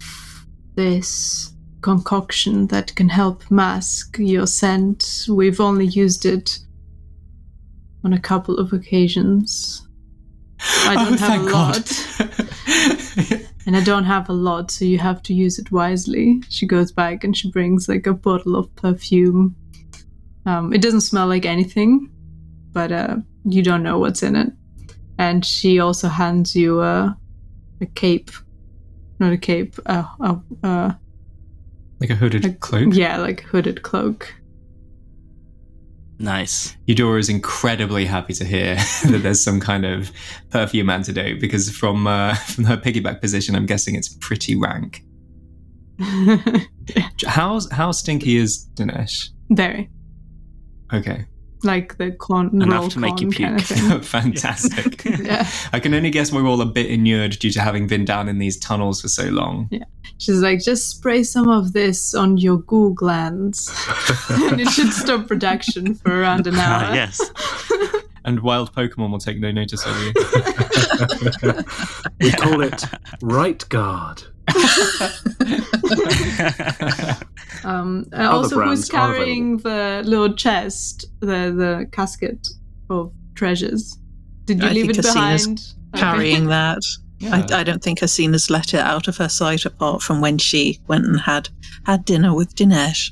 this concoction that can help mask your scent. We've only used it on a couple of occasions. I Oh, don't have thank a God. lot. and I don't have a lot, so you have to use it wisely. She goes back and she brings like a bottle of perfume. Um, it doesn't smell like anything, but uh, you don't know what's in it. And she also hands you a, a cape, not a cape, a, a, a like a hooded a- cloak. Yeah, like a hooded cloak. Nice. Eudora is incredibly happy to hear that there's some kind of perfume antidote because from uh, from her piggyback position, I'm guessing it's pretty rank. How how stinky is Dinesh? Very Okay, like the corn Enough roll to make you corn kind of puke. thing. fantastic. yeah, I can only guess we're all a bit inured due to having been down in these tunnels for so long. Yeah. She's like, just spray some of this on your goo glands, and it should stop production for around an hour. Ah, yes. And wild Pokemon will take no notice of you. We call it right guard. Um, uh, also, brands who's carrying the little chest, the the casket of treasures? Did you I leave it Hasina's behind? Okay. Carrying that. Yeah. I, I don't think Hasina's let it out of her sight apart from when she went and had had dinner with Dinesh.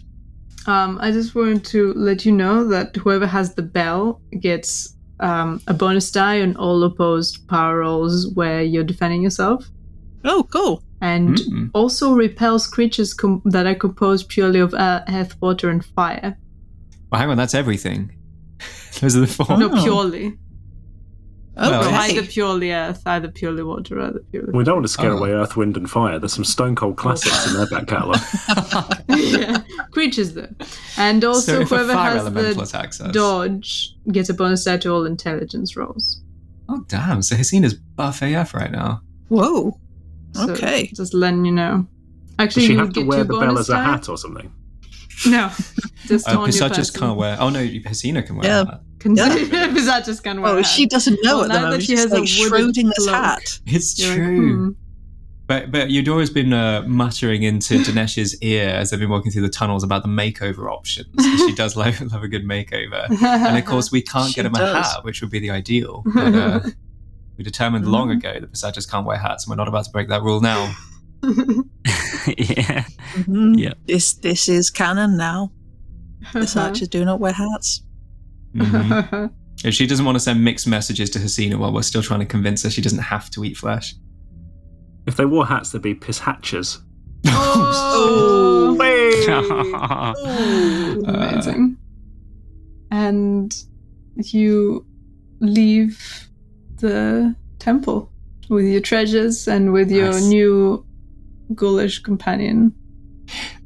Um, I just wanted to let you know that whoever has the bell gets um, a bonus die on all opposed power rolls where you're defending yourself, Oh, cool. And Mm. also repels creatures com- that are composed purely of uh, earth, water, and fire. Well, hang on, that's everything. Those are the four. No, Oh. purely. Well, Okay. Either purely earth, either purely water, either purely. We don't want to scare Oh. away Earth, Wind, and Fire. There's some Stone Cold classics in their back catalogue. yeah, creatures though, and also if a whoever has the us. dodge gets a bonus die to all intelligence rolls. Oh damn! So Hasina's buff AF right now. Whoa. So Okay. just letting you know. Does Actually, she you have to wear the bell as a die. hat or something? No, just Uh, on your Pisachas can't wear. Oh no, Hasina can wear Yeah. that. Can Yeah. Pisachas can wear. Oh, a she doesn't know Well, at the now that moment. she She's has a like wooden Schrodinger's hat. It's You're like, true. hmm. But but Eudora's been uh, muttering into Dinesh's ear as they've been walking through the tunnels about the makeover options. she does love, love a good makeover. And of course, we can't She get him a hat, which would be the ideal. But uh, we determined long Mm. ago that Pisachas can't wear hats, and we're not about to break that rule now. yeah. Mhm. Yeah. This this is canon now. The archers do not wear hats. Mhm. If she doesn't want to send mixed messages to Hasina while we're still trying to convince her she doesn't have to eat flesh. If they wore hats, they'd be piss hatchers. Oh, Uh, amazing. And you leave the temple with your treasures and with your Nice. new ghoulish companion.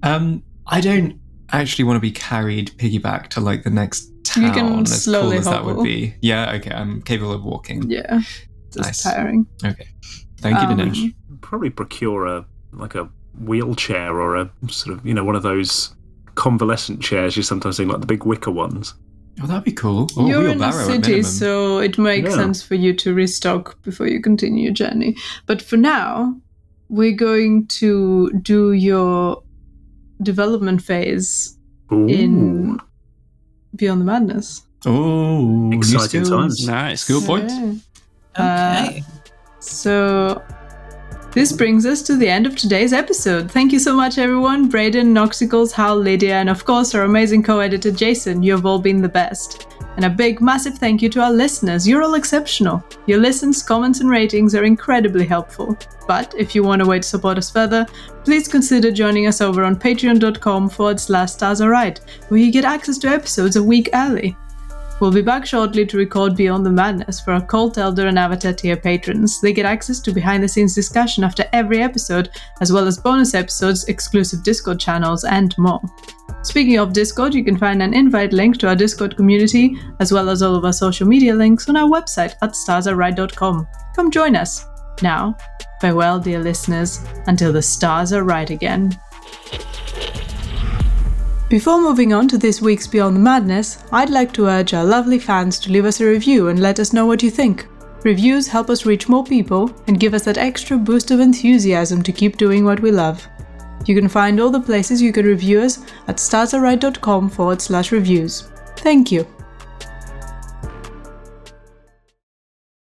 Um, I don't actually want to be carried piggyback to like the next town. You can as slowly cool as that would be. Yeah, okay, I'm capable of walking. Yeah, just Nice. tiring. Okay, thank you, Um, Dinesh. Probably procure a like a wheelchair or a sort of you know one of those convalescent chairs you sometimes see, like the big wicker ones. Oh, that'd be cool. Or You're in a wheelbarrow at city, so it makes Yeah. sense for you to restock before you continue your journey. But for now, we're going to do your development phase Ooh. in Beyond the Madness. Oh, Exciting skills. times. Nice. Skill point. Yeah. Okay. Uh, so this brings us to the end of today's episode. Thank you so much, everyone. Braden, Noxicals, Hal, Lydia, and of course our amazing co-editor Jason. You have all been the best. And a big, massive thank you to our listeners. You're all exceptional. Your listens, comments, and ratings are incredibly helpful. But if you want a way to support us further, please consider joining us over on patreon.com forward slash stars are right, where you get access to episodes a week early. We'll be back shortly to record Beyond the Madness for our Cult Elder and Avatar tier patrons. They get access to behind the scenes discussion after every episode, as well as bonus episodes, exclusive Discord channels, and more. Speaking of Discord, you can find an invite link to our Discord community, as well as all of our social media links on our website at starsareright.com. Come join us. Now, farewell, dear listeners, until the stars are right again. Before moving on to this week's Beyond the Madness, I'd like to urge our lovely fans to leave us a review and let us know what you think. Reviews help us reach more people and give us that extra boost of enthusiasm to keep doing what we love. You can find all the places you can review us at starsareright.com forward slash reviews. Thank you.